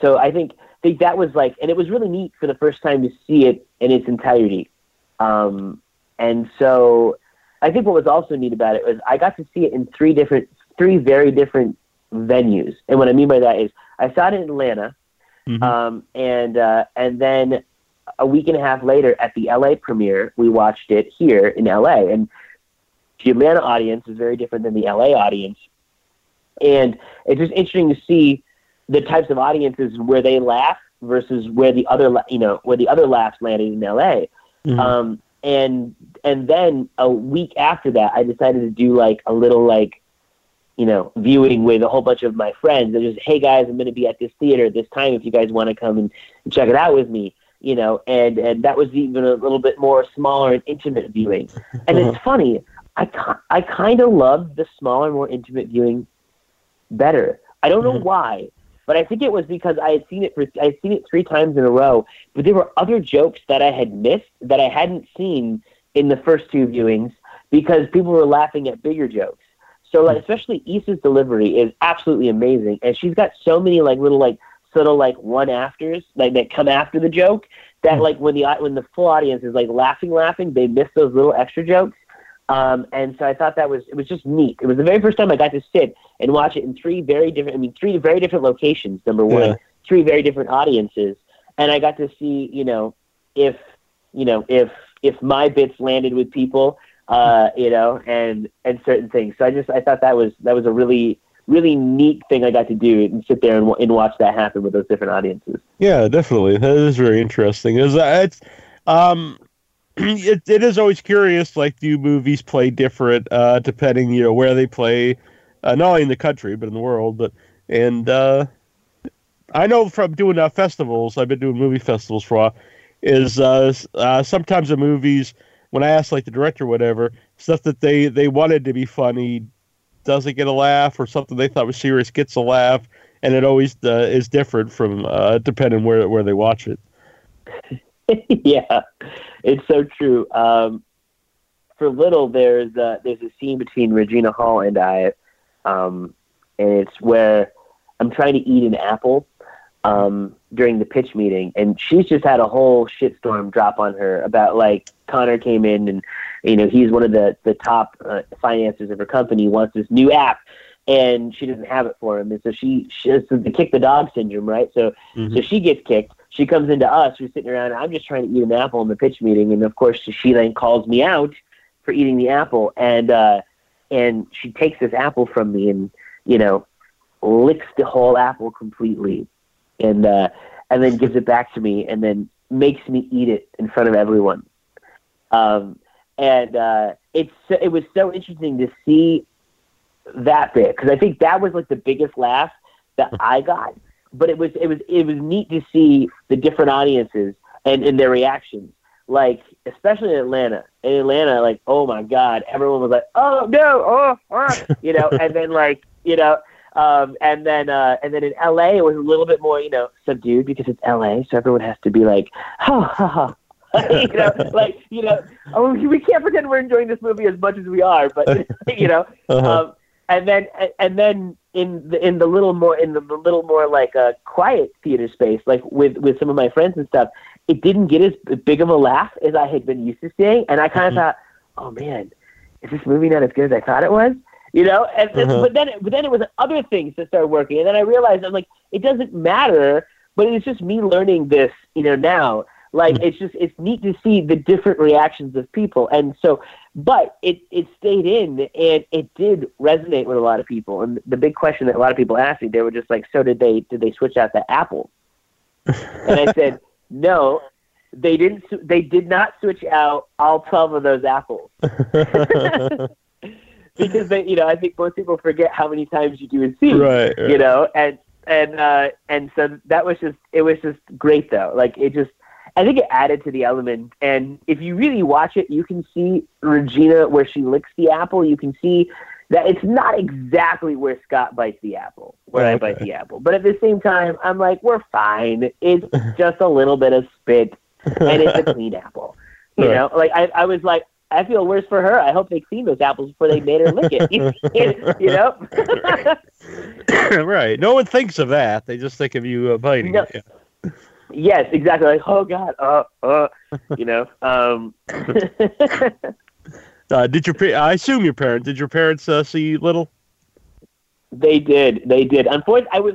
so I think think that was like, and it was really neat for the first time to see it in its entirety. Um, and so I think what was also neat about it was I got to see it in three different, three very different venues. And what I mean by that is I saw it in Atlanta, Mhm. um, and uh, and then a week and a half later at the LA premiere, we watched it here in LA. And the Atlanta audience is very different than the LA audience. And it's just interesting to see the types of audiences where they laugh versus where the other, you know, where the other laughs landed in LA. Mhm. Um, and and then a week after that, I decided to do like a little like, you know, viewing with a whole bunch of my friends. And just, hey guys, I'm going to be at this theater at this time. If you guys want to come and check it out with me, you know, and and that was even a little bit more smaller and intimate viewing. And it's funny, I I kind of love the smaller, more intimate viewing better. I don't know Mhm. why, but I think it was because I had seen it for I had seen it three times in a row. But there were other jokes that I had missed that I hadn't seen in the first two viewings because people were laughing at bigger jokes. So like especially Issa's delivery is absolutely amazing, and she's got so many like little like subtle like one afters like that come after the joke that like when the when the full audience is like laughing laughing they miss those little extra jokes. Um, and so I thought that was it was just neat. It was the very first time I got to sit and watch it in three very different I mean three very different locations. Number one, Yeah. three very different audiences, and I got to see you know if you know if if my bits landed with people, uh, you know, and and certain things. So I just I thought that was that was a really really neat thing I got to do and sit there and, and watch that happen with those different audiences. Yeah, definitely. That is very interesting. Is it's um it, it is always curious like do movies play different uh depending, you know, where they play uh, not only in the country but in the world, but and uh I know from doing uh, festivals, I've been doing movie festivals for a while, is uh, uh sometimes the movies when I ask like the director or whatever, stuff that they they wanted to be funny doesn't get a laugh or something they thought was serious gets a laugh and it always uh, is different from uh, depending where where they watch it. yeah, it's so true. Um, for little, there's a, there's a scene between Regina Hall and I, um, and it's where I'm trying to eat an apple um, during the pitch meeting, and she's just had a whole shitstorm drop on her about like Connor came in and you know he's one of the the top uh, financiers of her company wants this new app. And she doesn't have it for him, and so she she the kick the dog syndrome, right? So so she gets kicked. She comes into us. We're sitting around. I'm just trying to eat an apple in the pitch meeting, and of course, she then calls me out for eating the apple, and uh, and she takes this apple from me, and you know, licks the whole apple completely, and uh, and then gives it back to me, and then makes me eat it in front of everyone. Um, and uh, it's so- it was so interesting to see that bit because I think that was like the biggest laugh that I got but it was it was it was neat to see the different audiences and, and their reactions. Like especially in Atlanta. In Atlanta, like oh my god, everyone was like oh no, oh, you know, and then like you know, um, and then uh, and then in LA it was a little bit more you know subdued because it's LA, so everyone has to be like ha ha ha. you know, like you know, oh, we can't pretend we're enjoying this movie as much as we are, but you know, Uh-huh. um, and then and then in the in the little more in the, the little more like uh, quiet theater space, like with with some of my friends and stuff, it didn't get as big of a laugh as I had been used to seeing, and I kind of Mhm. thought, oh man, is this movie not as good as I thought it was? You know, and, and- Uh-huh. but then it, but then it was other things that started working, and then I realized I'm like, it doesn't matter, but it's just me learning this, you know, now. Like Mhm. it's just it's neat to see the different reactions of people, and so but it it stayed in and it did resonate with a lot of people. And the big question that a lot of people asked me they were just like so did they did they switch out the apple? And i said no they didn't they did not switch out all 12 of those apples. Because they you know i think most people forget how many times you do a scene right, right. you know and and uh and so that was just it was just great though. Like it just i think it added to the element and if you really watch it you can see regina where she licks the apple you can see that it's not exactly where scott bites the apple where i bite the apple but at the same time i'm like we're fine it's just a little bit of spit and it's a clean apple you Right. know like i i was like I feel worse for her. I hope they cleaned those apples before they made her lick it. you know? right. No one thinks of that. They just think of you uh, biting No. it. Yes, exactly. Like, oh God, uh, uh, you know. Um, Uh, did your pa- I assume your parents did your parents uh, see Little? they did, they did. Unfortunately, I was,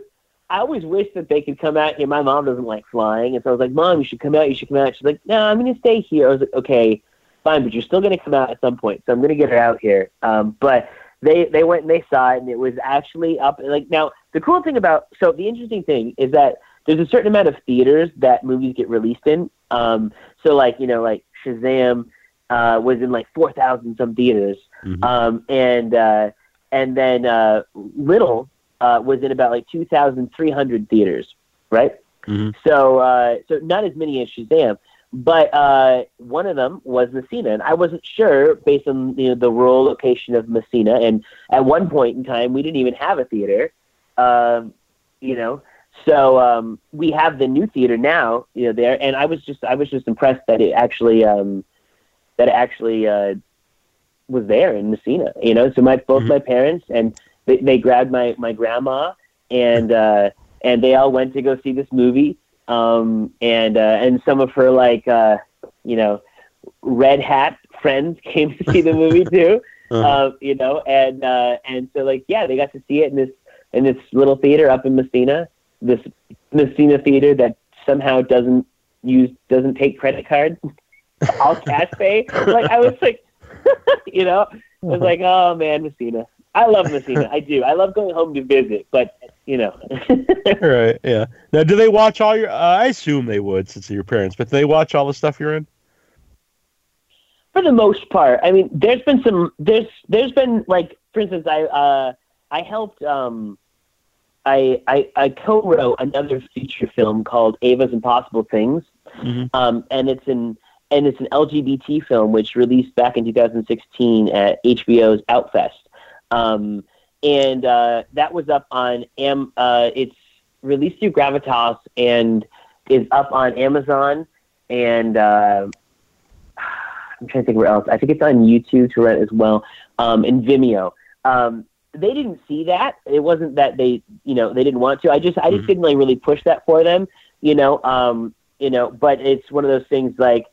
I always wish that they could come out here. My mom doesn't like flying, and so I was like, Mom, you should come out. You should come out. She's like, No, I'm going to stay here. I was like, Okay, fine, but you're still going to come out at some point, so I'm going to get her out here. Um, but they they went and they saw it, and it was actually up. Like now, the cool thing about so the interesting thing is that there's a certain amount of theaters that movies get released in. Um, so like you know like Shazam uh, was in like four thousand some theaters, Mhm. um, and uh, and then uh, Little uh, was in about like two thousand three hundred theaters, right? Mhm. So uh, so not as many as Shazam. But uh, one of them was Massena, and I wasn't sure based on you know the rural location of Massena. And at one point in time, we didn't even have a theater, um, you know. So um, we have the new theater now, you know, there. And I was just I was just impressed that it actually um, that it actually uh, was there in Massena, you know. So my both Mhm. my parents and they, they grabbed my my grandma and uh, and they all went to go see this movie um, and uh, and some of her like uh, you know red hat friends came to see the movie too. Uh-huh. uh, you know, and uh, and so like yeah, they got to see it in this in this little theater up in Massena, this Massena theater that somehow doesn't use doesn't take credit cards, all cash pay. Like I was like, you know, I was like, oh man, Massena. I love Massena. I do. I love going home to visit, but you know. right. Yeah. Now, do they watch all your? Uh, I assume they would, since they're your parents. But do they watch all the stuff you're in? For the most part, I mean, there's been some. There's there's been like, for instance, I uh I helped um. I, I, I co-wrote another feature film called Ava's Impossible Things, Mhm. um, and it's an and it's an LGBT film which released back in 2016 at HBO's Outfest, um, and uh, that was up on Am. Uh, it's released through Gravitas and is up on Amazon and uh, I'm trying to think where else. I think it's on YouTube to rent as well, um, and Vimeo. Um, they didn't see that. It wasn't that they, you know, they didn't want to. I just, I just Mhm. didn't like really push that for them, you know. Um, you know, but it's one of those things like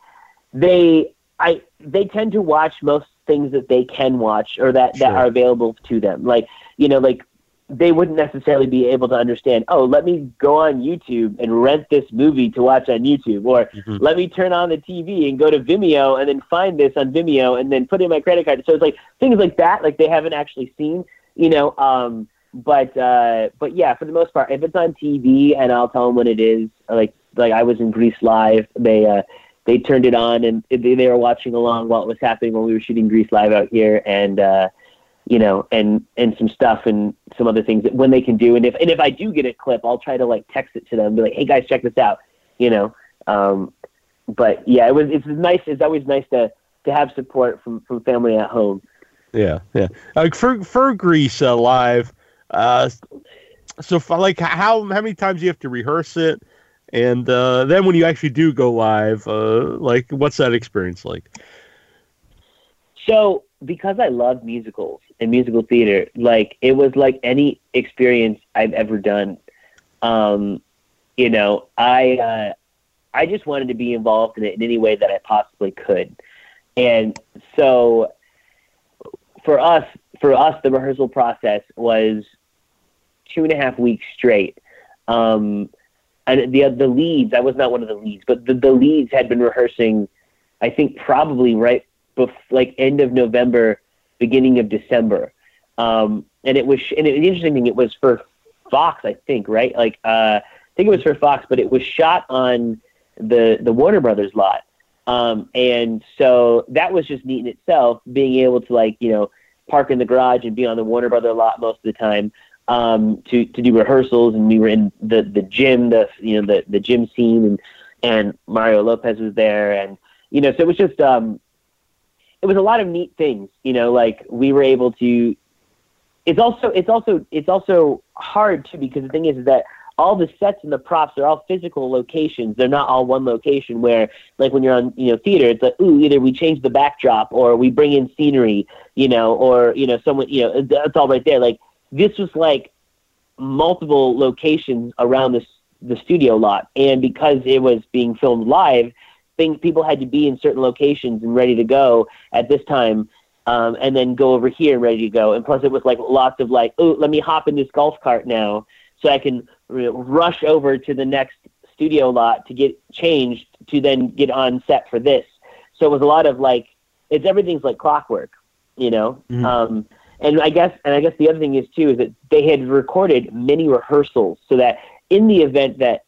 they, I, they tend to watch most things that they can watch or that that are available to them. Like, you know, like they wouldn't necessarily be able to understand. Oh, let me go on YouTube and rent this movie to watch on YouTube, or Mhm. let me turn on the TV and go to Vimeo and then find this on Vimeo and then put in my credit card. So it's like things like that, like they haven't actually seen, you know. Um, but uh, but yeah, for the most part, if it's on TV and I'll tell them when it is, like like I was in Grease live, they uh, they turned it on and they, they were watching along while it was happening when we were shooting Grease live out here, and uh, you know, and and some stuff and some other things that when they can do, and if and if I do get a clip, I'll try to like text it to them, and be like, hey guys, check this out, you know. Um, but yeah, it was it's nice. It's always nice to to have support from from family at home. Yeah, yeah. Like for for Grease uh, live, uh, so for, like how how many times do you have to rehearse it, and uh, then when you actually do go live, uh, like what's that experience like? So because I love musicals and musical theater, like it was like any experience I've ever done. Um, you know, I uh, I just wanted to be involved in it in any way that I possibly could, and so for us, for us, the rehearsal process was two and a half weeks straight. Um, and the the leads, I was not one of the leads, but the, the leads had been rehearsing, I think probably right bef- like end of November, beginning of December. Um, and it was, and it, the interesting thing, it was for Fox, I think, right? Like, uh, I think it was for Fox, but it was shot on the the Warner Brothers lot. Um, and so that was just neat in itself, being able to like, you know, park in the garage and be on the Warner Brother lot most of the time um, to to do rehearsals, and we were in the the gym, the you know the the gym scene, and and Mario Lopez was there, and you know, so it was just um, it was a lot of neat things, you know, like we were able to. It's also it's also it's also hard too because the thing is, is that all the sets and the props are all physical locations. They're not all one location where, like when you're on, you know, theater, it's like, ooh, either we change the backdrop or we bring in scenery, you know, or, you know, someone, you know, it's all right there. Like this was like multiple locations around this, the studio lot. And because it was being filmed live, things, people had to be in certain locations and ready to go at this time. Um, and then go over here and ready to go. And plus it was like lots of like, oh, let me hop in this golf cart now so I can rush over to the next studio lot to get changed to then get on set for this. So it was a lot of like it's everything's like clockwork, you know. Mhm. Um, and I guess and I guess the other thing is too is that they had recorded many rehearsals so that in the event that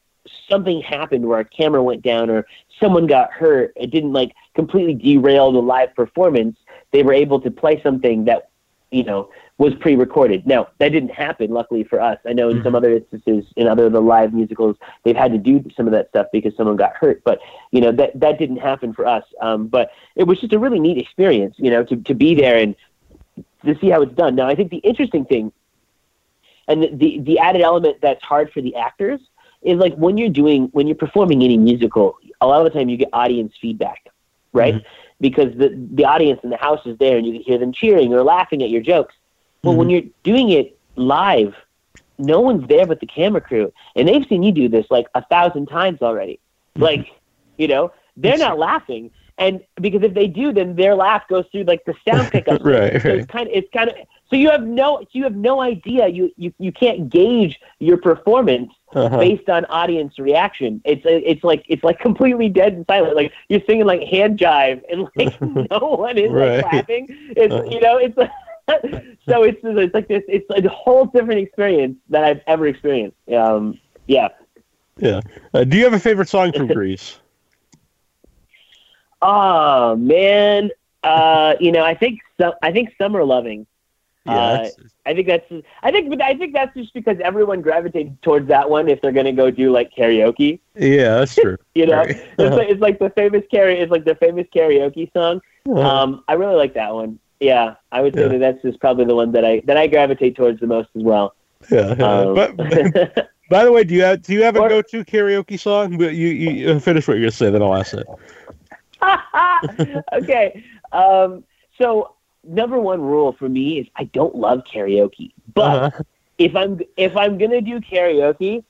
something happened where a camera went down or someone got hurt, it didn't like completely derail the live performance. They were able to play something that you know was pre-recorded. Now that didn't happen, luckily for us. I know in some other instances, in other of the live musicals, they've had to do some of that stuff because someone got hurt. But you know that that didn't happen for us. Um, but it was just a really neat experience, you know, to to be there and to see how it's done. Now I think the interesting thing, and the the, the added element that's hard for the actors is like when you're doing when you're performing any musical, a lot of the time you get audience feedback, right? Because the the audience in the house is there and you can hear them cheering or laughing at your jokes. Well, when mhm. you're doing it live, no one's there but the camera crew, and they've seen you do this like a thousand times already. Mhm. Like, you know, they're not laughing, and because if they do, then their laugh goes through like the sound pickup. Right, So it's kind of it's kind of so you have no you have no idea you you you can't gauge your performance Uh-huh. based on audience reaction. It's it's like it's like completely dead and silent. Like you're singing like hand jive and like no one is Right. like clapping. It's Uh-huh. you know it's so it's it's like this. It's a whole different experience that I've ever experienced. Um, yeah. Yeah. Uh, do you have a favorite song from Grease? Oh man, uh, you know, I think so, I think Summer Loving. Yeah. Uh, I think that's I think but I think that's just because everyone gravitates towards that one if they're gonna go do like karaoke. yeah, that's true. You know, Right. it's, like, it's like the famous karaoke. It's like the famous karaoke song. Um, I really like that one. Yeah, I would say Yeah. that that's just probably the one that I that I gravitate towards the most as well. yeah. yeah. Um, But, by the way, do you have do you have a go-to karaoke song? But you, you you finish what you're gonna say, then I'll ask it. okay. Um, so number one rule for me is I don't love karaoke, but Uh-huh. if I'm if I'm gonna do karaoke,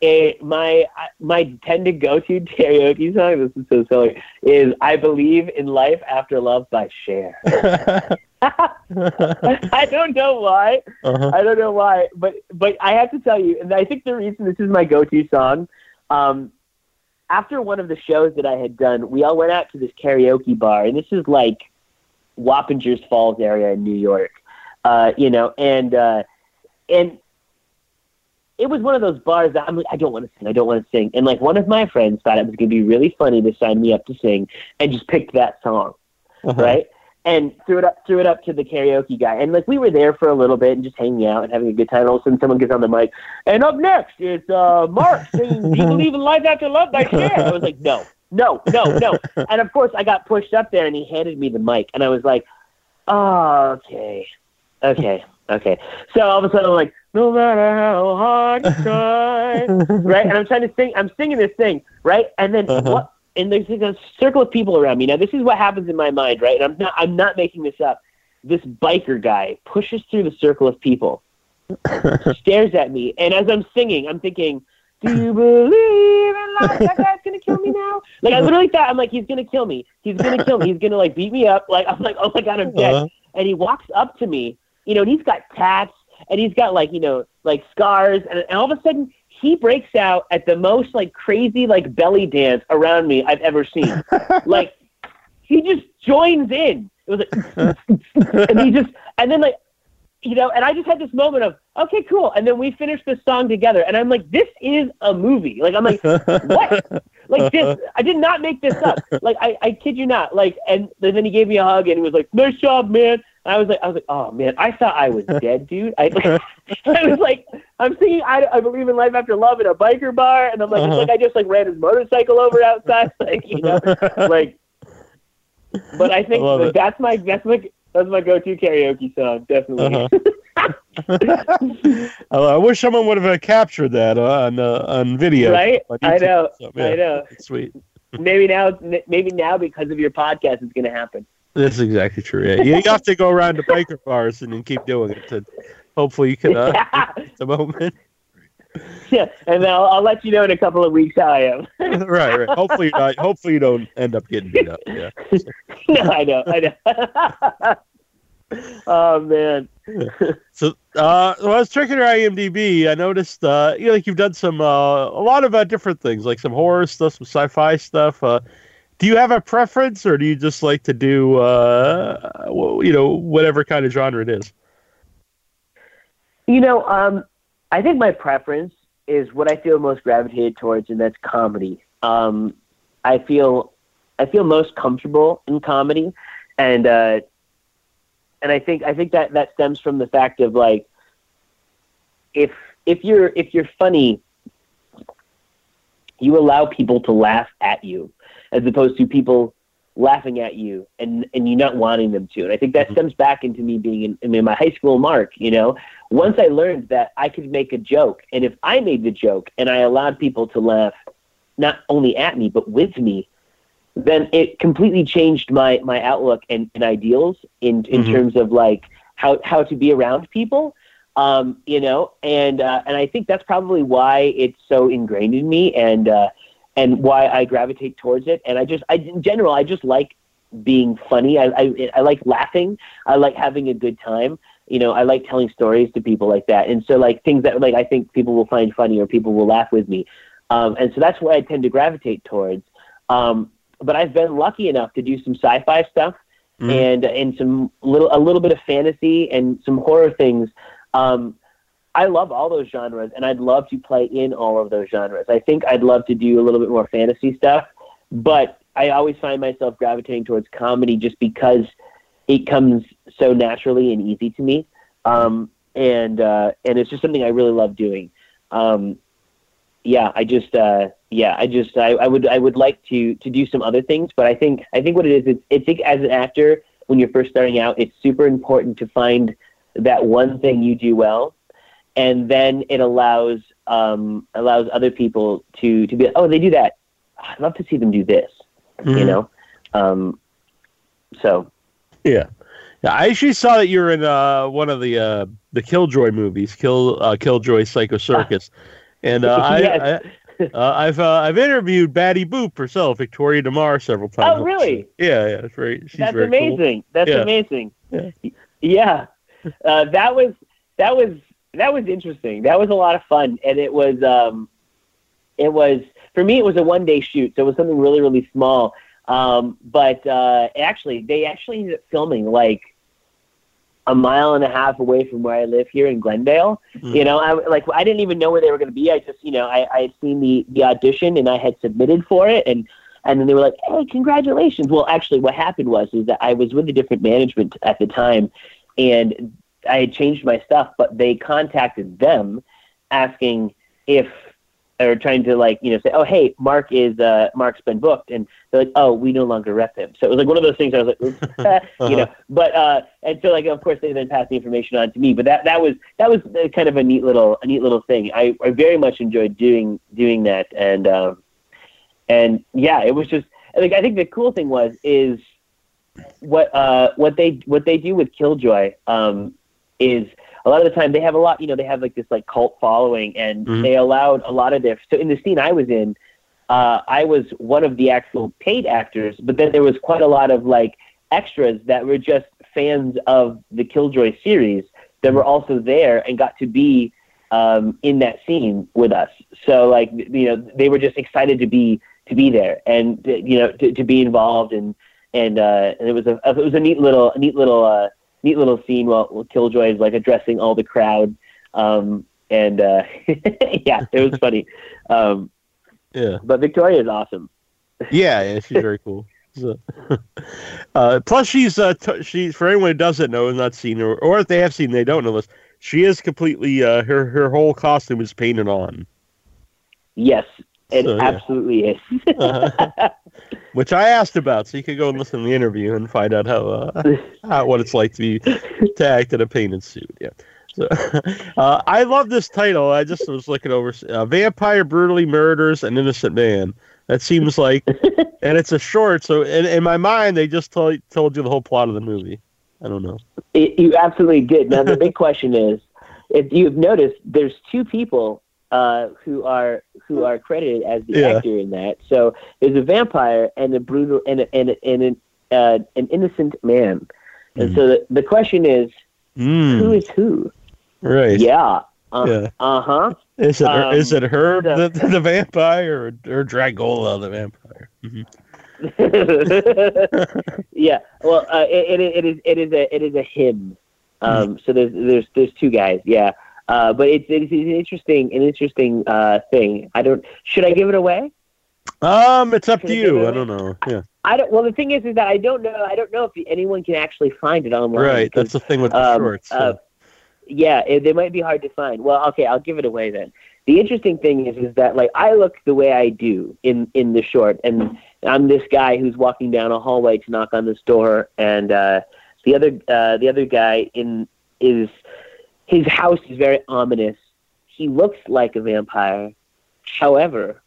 it, my my tend to go to karaoke song. This is so silly. Is I believe in life after love by Cher. I don't know why. uh-huh. I don't know why, but but I have to tell you, and I think the reason this is my go-to song. Um, after one of the shows that I had done, we all went out to this karaoke bar, and this is like Wappingers Falls area in New York, uh, you know, and uh, and it was one of those bars that I'm like, I don't want to sing, I don't want to sing, and like one of my friends thought it was going to be really funny to sign me up to sing, and just picked that song Uh-huh. right? And threw it up, threw it up to the karaoke guy, and like we were there for a little bit and just hanging out and having a good time. All of a sudden, someone gets on the mic, and up next is uh, Mark singing "Do You Believe in Life After Love" by Cher. I was like, no, no, no, no. And of course, I got pushed up there, and he handed me the mic, and I was like, oh, okay, okay, okay. So all of a sudden, I'm like, no matter how hard you try, right? And I'm trying to sing. I'm singing this thing, right? And then Uh-huh. what? And there's like a circle of people around me. Now this is what happens in my mind, right? And I'm not. I'm not making this up. This biker guy pushes through the circle of people, stares at me, and as I'm singing, I'm thinking, "Do you believe in life? That guy's gonna kill me now." Like I literally thought, I'm like, "He's gonna kill me. He's gonna kill me. He's gonna like beat me up." Like I'm like, "Oh my god, I'm dead." Uh-huh. and he walks up to me, you know, and he's got tats and he's got like, you know, like scars and, and all of a sudden he breaks out at the most like crazy like belly dance around me I've ever seen. like he just joins in. It was like and he just and then like you know, and I just had this moment of, okay, cool. And then we finished the song together and I'm like, this is a movie. Like I'm like, what? Like this, I did not make this up. Like I, I kid you not. Like, and then he gave me a hug and he was like, "Nice job, man." And I was like, I was like, oh man, I thought I was dead, dude. I, I was like, I'm singing, I, I believe in life after love in a biker bar, and I'm like, Uh-huh. it's like I just like ran his motorcycle over outside, like you know, like. But I think I like, that's my that's my that's my go-to karaoke song, definitely. Uh-huh. I wish someone would have captured that uh, on uh, on video. Right? on I know. or something. I know. Sweet. Maybe now, maybe now because of your podcast, it's gonna happen. That's exactly true. Yeah, you have to go around to biker bars and then keep doing it. To hopefully you can uh, get the moment. Yeah, and then I'll, I'll let you know in a couple of weeks how I am. right, right. Hopefully, not, hopefully you don't end up getting beat up. Yeah. no, I know, I know. oh man. So, uh, when I was checking your IMDb, I noticed, uh, you know, like you've done some, uh, a lot of uh, different things, like some horror stuff, some sci-fi stuff. Uh, do you have a preference, or do you just like to do, uh, you know, whatever kind of genre it is? You know, um, I think my preference is what I feel most gravitated towards, and that's comedy. Um, I feel I feel most comfortable in comedy, and uh, and I think I think that that stems from the fact of like if if you're if you're funny, you allow people to laugh at you, as opposed to people laughing at you and and you not wanting them to. And I think that Mhm. stems back into me being in, in my high school mark. You know, once I learned that I could make a joke, and if I made the joke and I allowed people to laugh, not only at me but with me, then it completely changed my my outlook and, and ideals in in Mhm. terms of like how how to be around people. Um, you know, and uh, and I think that's probably why it's so ingrained in me, and uh, and why I gravitate towards it. And I just, I in general, I just like being funny. I, I I like laughing. I like having a good time. You know, I like telling stories to people like that. And so like things that like I think people will find funny or people will laugh with me. Um, and so that's what I tend to gravitate towards. Um, but I've been lucky enough to do some sci-fi stuff Mhm. and and some little a little bit of fantasy and some horror things. Um, I love all those genres, and I'd love to play in all of those genres. I think I'd love to do a little bit more fantasy stuff, but I always find myself gravitating towards comedy just because it comes so naturally and easy to me, um, and uh, and it's just something I really love doing. Um, yeah, I just uh, yeah, I just I, I would I would like to to do some other things, but I think I think what it is it's it's think as an actor when you're first starting out, it's super important to find that one thing you do well, and then it allows um, allows other people to to be oh they do that, I'd love to see them do this, you Mhm. know, um, so Yeah. Yeah, I actually saw that you're in uh, one of the uh, the Killjoy movies, Kill uh, Killjoy Psycho Circus, and uh, I, Yes. I uh, I've uh, I've interviewed Batty Boop herself, Victoria De Mare, several times. Oh, really? Yeah, yeah, it's very. She's That's very cool. amazing. That's Yeah. amazing. Yeah. Yeah. Uh, that was that was that was interesting. That was a lot of fun, and it was um, it was for me. It was a one day shoot, so it was something really really small. Um, but uh, actually, they actually ended up filming like a mile and a half away from where I live here in Glendale. Mm. You know, I like I didn't even know where they were going to be. I just you know I, I had seen the the audition and I had submitted for it and and then they were like, "Hey, congratulations!" Well, actually, what happened was is that I was with a different management at the time, and I had changed my stuff, but they contacted them asking if or trying to like you know say, "Oh, hey, Mark is uh, Mark's been booked," and they're like, "Oh, we no longer rep him." So it was like one of those things. I was like, Oops, you know, but uh, and so like of course they then passed the information on to me. But that that was that was kind of a neat little a neat little thing. I, I very much enjoyed doing doing that, and um, and yeah, it was just like I think the cool thing was is what uh what they what they do with Killjoy um is a lot of the time they have a lot you know they have like this like cult following and Mhm. they allowed a lot of their so in the scene I was in uh I was one of the actual paid actors but then there was quite a lot of like extras that were just fans of the Killjoy series that were also there and got to be um, in that scene with us. So like you know they were just excited to be to be there and you know to, to be involved and and uh, and it was a it was a neat little a neat little uh, neat little scene while, while Killjoy is like addressing all the crowd um, and uh, yeah it was funny. Um, Yeah, but Victoria is awesome. yeah, yeah. She's very cool. So, uh, plus, she's uh, t- she for anyone who doesn't know and not seen her, or if they have seen, they don't know this. She is completely uh, her her whole costume is painted on, Yes, it So, yeah. absolutely is. Uh-huh. Which I asked about. So you could go and listen to the interview and find out how, uh, how what it's like to be to act in a painted suit. Yeah. So, uh, I love this title. I just was looking over. Uh, Vampire brutally murders an innocent man. That seems like, and it's a short. So in, in my mind, they just told told you the whole plot of the movie. I don't know. It, you absolutely did. Now the big question is, if you've noticed, there's two people uh, who are who are credited as the Yeah. actor in that. So there's a vampire and a brutal and a, and, a, and an uh, an innocent man. And Mhm. so the, the question is, Mm, who is who? right. Yeah. Uh Yeah. huh. Is it her, Um, is it her the- the, the vampire or, or Dragola the vampire? Mhm. yeah. Well, uh, it, it, it is it is a it is a him. Um, so there's there's there's two guys. Yeah. Uh, but it's, it's an interesting an interesting uh, thing. I don't should I give it away? Um, it's up to Can I you. I don't know. Yeah. I don't. Well, the thing is, is that I don't know. I don't know if anyone can actually find it online. Right. That's the thing with the um, shorts. uh, yeah, it, they might be hard to find. Well, okay, I'll give it away then. The interesting thing is, is that like I look the way I do in in the short, and I'm this guy who's walking down a hallway to knock on this door, and uh, the other uh, the other guy in is his house is very ominous. He looks like a vampire, however,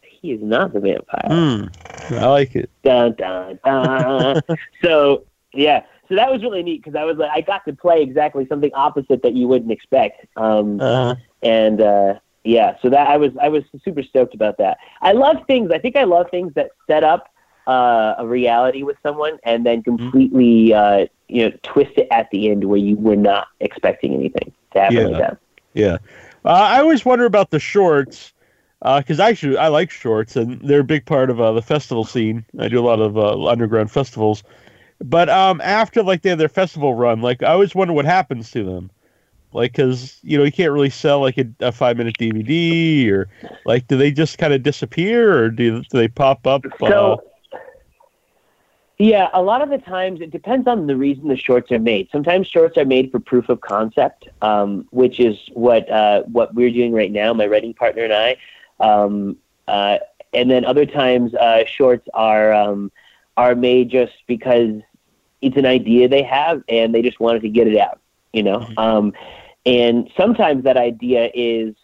he is not the vampire. Hmm. I like it. Dun, dun, dun. so yeah, so that was really neat because I was like, I got to play exactly something opposite that you wouldn't expect. Um, Uh, and uh, yeah, so that I was I was super stoked about that. I love things. I think I love things that set up uh, a reality with someone and then completely uh, you know twist it at the end where you were not expecting anything to happen Yeah. like that. yeah. Uh, I always wonder about the shorts because actually I like shorts and they're a big part of uh, the festival scene. I do a lot of uh, underground festivals. But um, after like they have their festival run, like I always wonder what happens to them. Like, because you know you can't really sell like a, a five minute DVD, or like do they just kind of disappear, or do, do they pop up? uh, So, yeah, a lot of the times it depends on the reason the shorts are made. Sometimes shorts are made for proof of concept, um, which is what uh, what we're doing right now. My writing partner and I, um, uh, and then other times uh, shorts are um, are made just because it's an idea they have and they just wanted to get it out. You know, um, and sometimes that idea is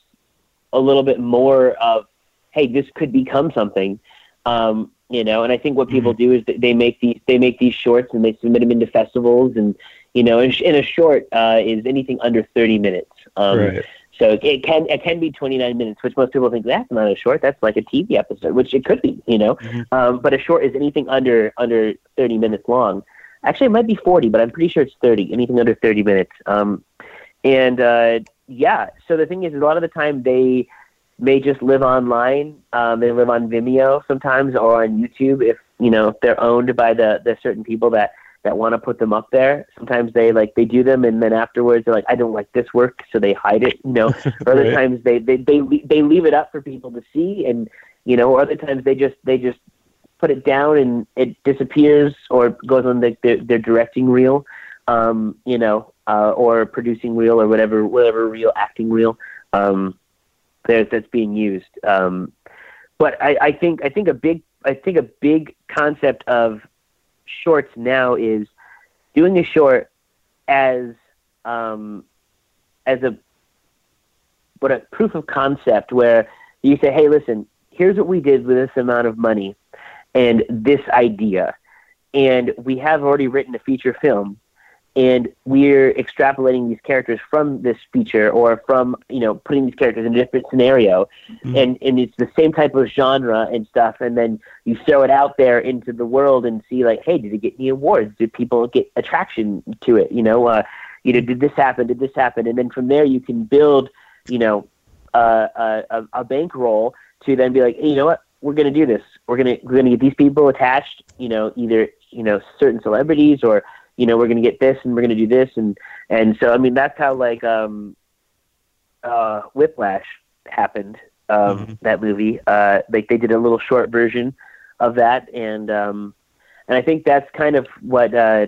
a little bit more of, hey, this could become something. Um, you know, and I think what people do is they make these they make these shorts and they submit them into festivals, and you know, and, and a short uh, is anything under thirty minutes. Um, right. So it can it can be 29 minutes, which most people think that's not a short. That's like a TV episode, which it could be, you know. Mhm. Um, but a short is anything under under 30 minutes long. Actually, it might be 40, but I'm pretty sure it's 30. Anything under 30 minutes. Um, and uh, yeah, so the thing is, a lot of the time they may just live online. Um, they live on Vimeo sometimes or on YouTube if you know if they're owned by the the certain people that that want to put them up there. Sometimes they like they do them and then afterwards they're like, I don't like this work, so they hide it. You know, or other Right. times they they they le- they leave it up for people to see, and you know, or other times they just they just put it down and it disappears or goes on the, their, their directing reel, um, you know, uh, or producing reel or whatever whatever reel acting reel um, that's being used. Um, but I, I think I think a big I think a big concept of shorts now is doing a short as um, as a what a proof of concept where you say, hey, listen, here's what we did with this amount of money and this idea, and we have already written a feature film. And we're extrapolating these characters from this feature, or from you know putting these characters in a different scenario, and and it's the same type of genre and stuff. And then you throw it out there into the world and see like, hey, did it get any awards? Did people get attraction to it? You know, uh, you know, did this happen? Did this happen? And then from there you can build, you know, uh, a, a, bankroll to then be like, hey, you know what? We're gonna do this. We're gonna we're gonna get these people attached. You know, either you know certain celebrities or you know we're gonna get this and we're gonna do this and and so I mean that's how like um uh Whiplash happened. Um, Mhm. That movie, uh, like they did a little short version of that, and um, and I think that's kind of what uh,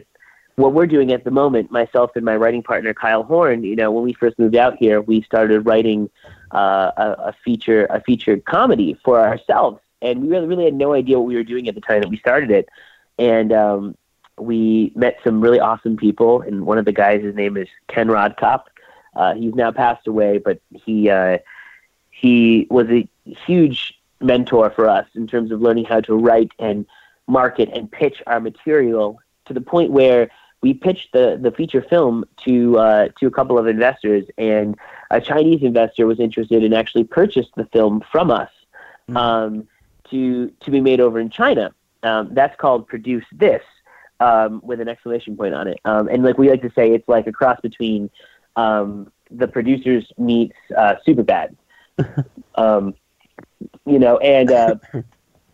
what we're doing at the moment. Myself and my writing partner Kyle Horn. You know, when we first moved out here, we started writing uh, a, a feature a featured comedy for ourselves, and we really really had no idea what we were doing at the time that we started it, and um, we met some really awesome people, and one of the guys, his name is Ken Rodkop. Uh, he's now passed away, but he uh, he was a huge mentor for us in terms of learning how to write and market and pitch our material to the point where we pitched the, the feature film to uh, to a couple of investors, and a Chinese investor was interested and actually purchased the film from us Mhm. um, to to be made over in China. Um, that's called Produce This um, with an exclamation point on it. Um, and like we like to say, it's like a cross between um, the producers meets uh, Superbad. um, you know, and uh,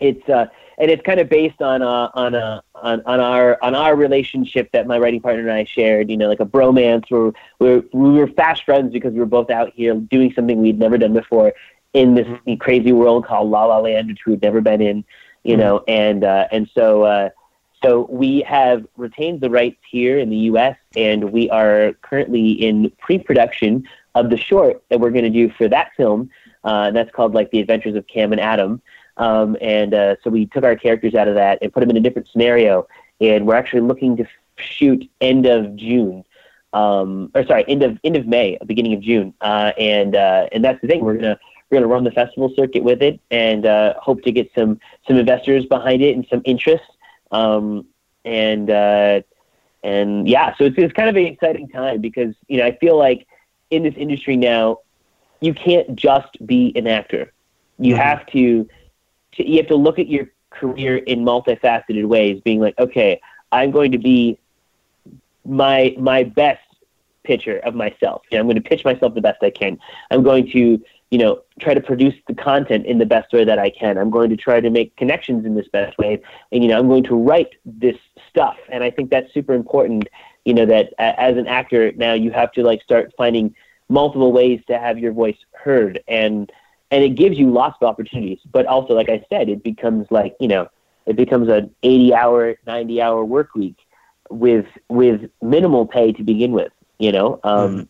it's uh, and it's kind of based on uh, on uh, on on our on our relationship that my writing partner and I shared. You know, like a bromance where we're, we were fast friends because we were both out here doing something we'd never done before in this crazy world called La La Land, which we'd never been in. You know, and uh, and so. Uh, so we have retained the rights here in the U.S. and we are currently in pre-production of the short that we're going to do for that film. Uh, and that's called like The Adventures of Cam and Adam. Um, and uh, so we took our characters out of that and put them in a different scenario. And we're actually looking to shoot end of June, um, or sorry, end of end of May, beginning of June. Uh, and uh, and that's the thing. We're gonna we're gonna run the festival circuit with it and uh, hope to get some some investors behind it and some interest. Um, and uh, and yeah, so it's, it's kind of an exciting time because you know I feel like in this industry now, you can't just be an actor. You Mhm. have to, to you have to look at your career in multifaceted ways, being like, okay, I'm going to be my my best pitcher of myself. You know, I'm going to pitch myself the best I can. I'm going to you know, try to produce the content in the best way that I can. I'm going to try to make connections in this best way, and you know, I'm going to write this stuff. And I think that's super important. You know, that as an actor now you have to like start finding multiple ways to have your voice heard, and and it gives you lots of opportunities. But also, like I said, it becomes like you know, it becomes an 80 hour, 90 hour work week with with minimal pay to begin with. You know, um,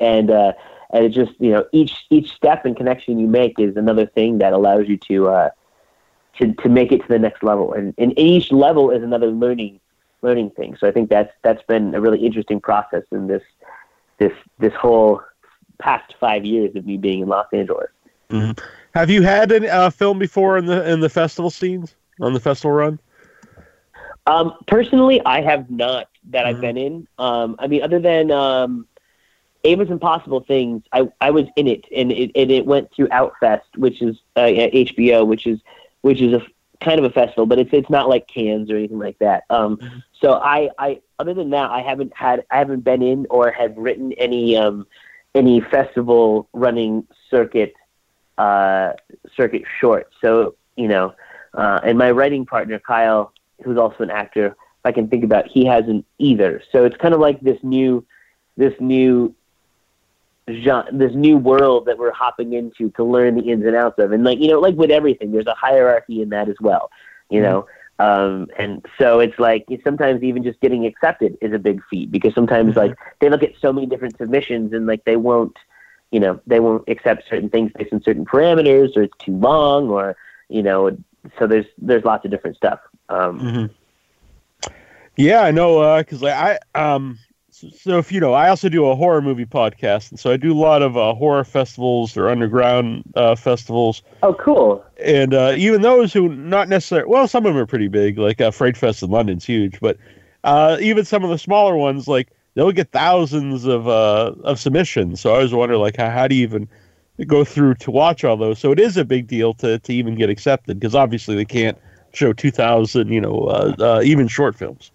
and uh, and it just you know each each step and connection you make is another thing that allows you to uh, to to make it to the next level, and and each level is another learning learning thing. So I think that's that's been a really interesting process in this this this whole past five years of me being in Los Angeles. Have you had a uh, film before in the in the festival scenes on the festival run? Um, personally, I have not that I've Mhm. been in. Um, I mean, other than um, Ava's Impossible Things, I, I was in it, and it and it went through Outfest, which is uh, HBO, which is which is a kind of a festival, but it's it's not like Cannes or anything like that. Um, So I, I other than that, I haven't had I haven't been in or have written any um, any festival running circuit uh, circuit short. So you know, uh, and my writing partner Kyle, who's also an actor, if I can think about, he hasn't either. So it's kind of like this new this new genre, this new world that we're hopping into to learn the ins and outs of. And like you know, like with everything, there's a hierarchy in that as well. You know, um, and so it's like sometimes even just getting accepted is a big feat because sometimes like they look at so many different submissions and like they won't, you know, they won't accept certain things based on certain parameters or it's too long or you know, so there's there's lots of different stuff. Um, Mm-hmm. Yeah, I know. Because like I um, so, so if you know, I also do a horror movie podcast, and so I do a lot of uh, horror festivals or underground uh, festivals, Oh, cool. and uh, even those who not necessarily well, some of them are pretty big, like uh, FrightFest in London's huge, but uh, even some of the smaller ones, like they'll get thousands of uh, of submissions. So I was wondering, like, how, how do you even go through to watch all those? So it is a big deal to to even get accepted because obviously they can't show two thousand, you know, uh, uh, even short films.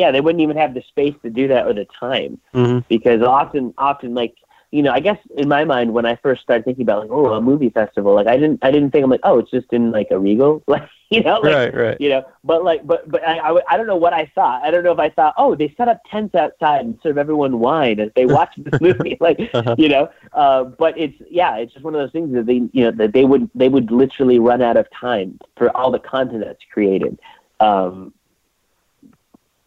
Yeah, they wouldn't even have the space to do that or the time. Mm-hmm. because often often like you know i guess in my mind when i first started thinking about like oh a movie festival like i didn't i didn't think i'm like oh it's just in like a regal like you know like, Right, right. you know but like but but I, I don't know what i thought i don't know if i thought oh they set up tents outside and serve everyone wine as they watch this movie like Uh-huh. you know uh but it's yeah it's just one of those things that they you know that they would they would literally run out of time for all the content that's created um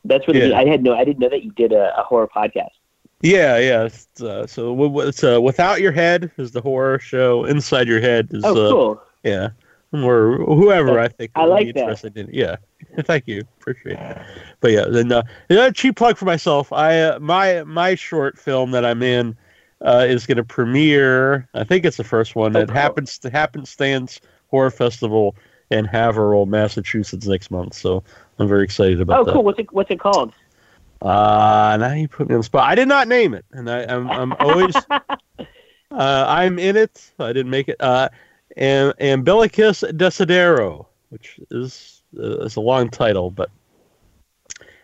that's really Yeah. i had no i didn't know that you did a, a horror podcast Yeah, yeah. It's, uh, so it's uh, without your head is the horror show. Inside your head is oh uh, cool yeah, or whoever I think I like be that. in. Yeah, thank you, appreciate it. But yeah, then uh, yeah, cheap plug for myself. I uh, my my short film that I'm in uh, is going to premiere. I think it's the first one. Oh, it cool. happens to happenstance horror festival in Haverhill, Massachusetts next month. So I'm very excited about Oh, that. cool. What's it What's it called? Uh, now you put me on the spot. I did not name it, and I, I'm I'm always uh, I'm in it. I didn't make it. Uh, and Umbilicus Desidero, which is uh, is a long title, but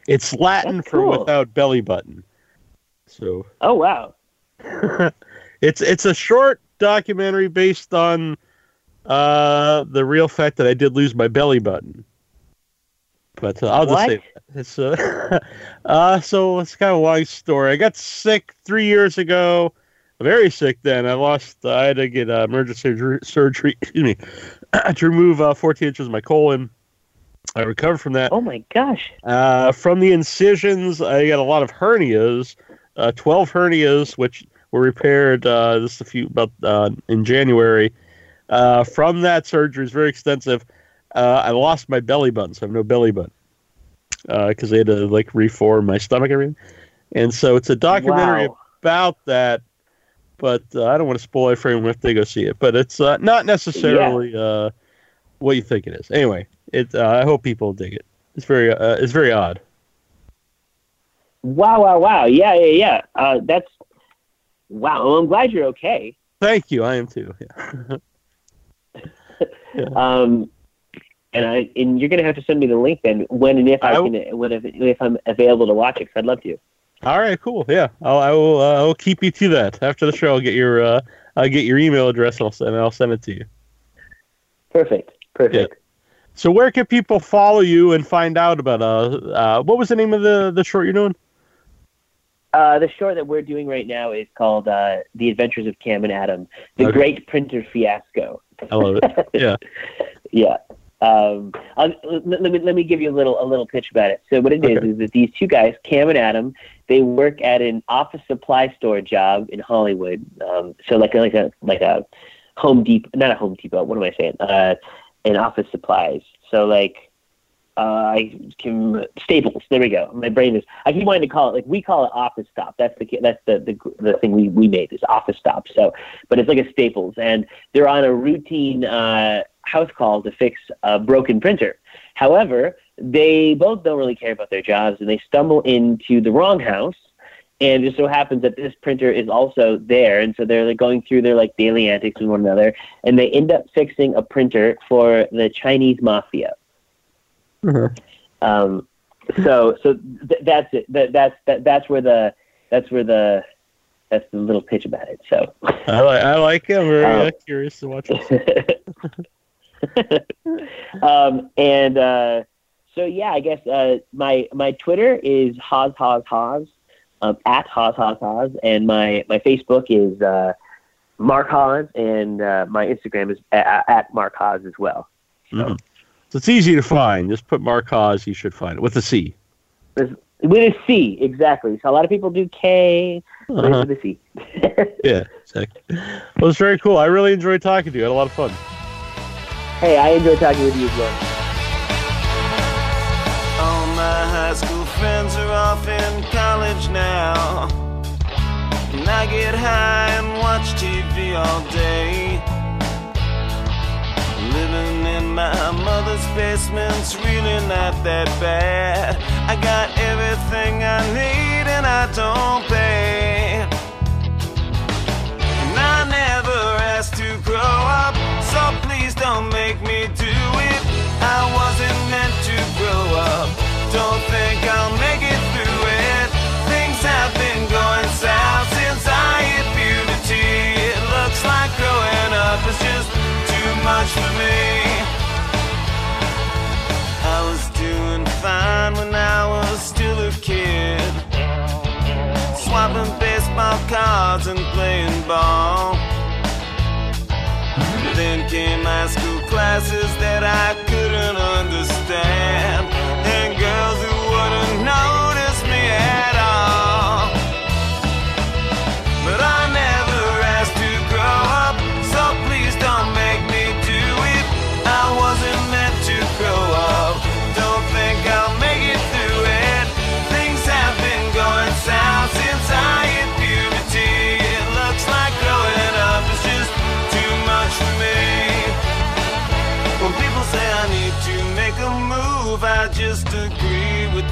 it's Latin That's for cool. without belly button. So Oh, wow. it's it's a short documentary based on uh, the real fact that I did lose my belly button. But uh, I'll just say that. it's uh, uh, so it's kind of a long story. I got sick three years ago, very sick. Then I lost. I had to get uh, emergency surgery. Excuse me, to remove uh, 14 inches of my colon. I recovered from that. Oh my gosh. Uh, from the incisions, I got a lot of hernias, uh, 12 hernias, which were repaired uh, just a few about uh, in January. Uh, from that surgery, is very extensive. Uh, I lost my belly button, so I have no belly button because they had to like reform my stomach and everything. And so it's a documentary Wow. about that, but uh, I don't want to spoil it for anyone if they go see it. But it's uh, not necessarily uh, what you think it is. Anyway, it. Uh, I hope people dig it. It's very. Uh, it's very odd. Wow, wow, wow. Yeah, yeah, yeah. Uh, that's wow. Well, I'm glad you're okay. Thank you. I am too. Yeah. Um, and I and you're gonna have to send me the link then when and if I, I can if, if I'm available to watch it. Cause I'd love to. All right. Cool. Yeah. I'll. I will. Uh, I'll keep you to that. After the show, I'll get your uh, I'll get your email address and I'll send I'll send it to you. Perfect. Perfect. So where can people follow you and find out about uh, uh what was the name of the the short you're doing? Uh, the short that we're doing right now is called uh, "The Adventures of Cam and Adam: The Okay. Great Printer Fiasco." I love it. Yeah. yeah. Um, let, let me let me give you a little a little pitch about it. So what it is Okay. is that these two guys, Cam and Adam, they work at an office supply store job in Hollywood. Um, so like a, like a like a Home Depot, not a Home Depot. What am I saying? Uh, in office supplies. So like. Uh, I can Staples. There we go. My brain is. I keep wanting to call it like we call it Office Stop. That's the that's the the, the thing we, we made is Office Stop. So, but it's like a Staples, and they're on a routine uh, house call to fix a broken printer. However, they both don't really care about their jobs, and they stumble into the wrong house. And it just so happens that this printer is also there, and so they're like going through their like daily antics with one another, and they end up fixing a printer for the Chinese mafia. Uh-huh. Um, so so th- that's it. That, that's that, that's where the that's where the that's the little pitch about it. So I like I like it. I'm very Um, uh, curious to watch it. um, and uh, so yeah, I guess uh, my my Twitter is Haas Haas Haas um, at Haas Haas Haas, and my my Facebook is uh, Marc Haas, and uh, my Instagram is at, at Marc Haas as well. Mhm. So it's easy to find. Just put Marc Haas, you should find it with a C. With a C, exactly. So a lot of people do K, Uh-huh. with a C. Yeah, exactly. Well, it's very cool. I really enjoyed talking to you. I had a lot of fun. Hey, I enjoy talking with you as. All my high school friends are off in college now. And I get high and watch TV all day. Living in my mother's basement's really not that bad. I got everything I need and I don't pay. Much for me. I was doing fine when I was still a kid. Swapping baseball cards and playing ball. Then came high school classes that I couldn't understand.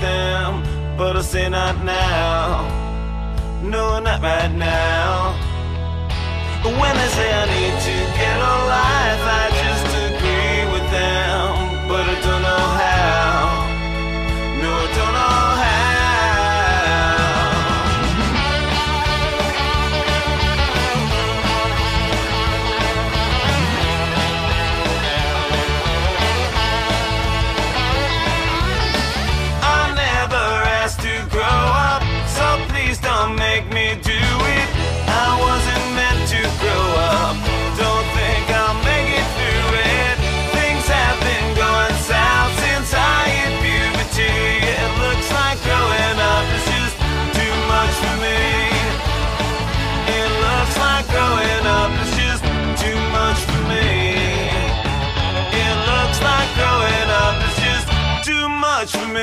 Them. But I say not now. No, not right now. When they say I need to get a life, I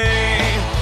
me.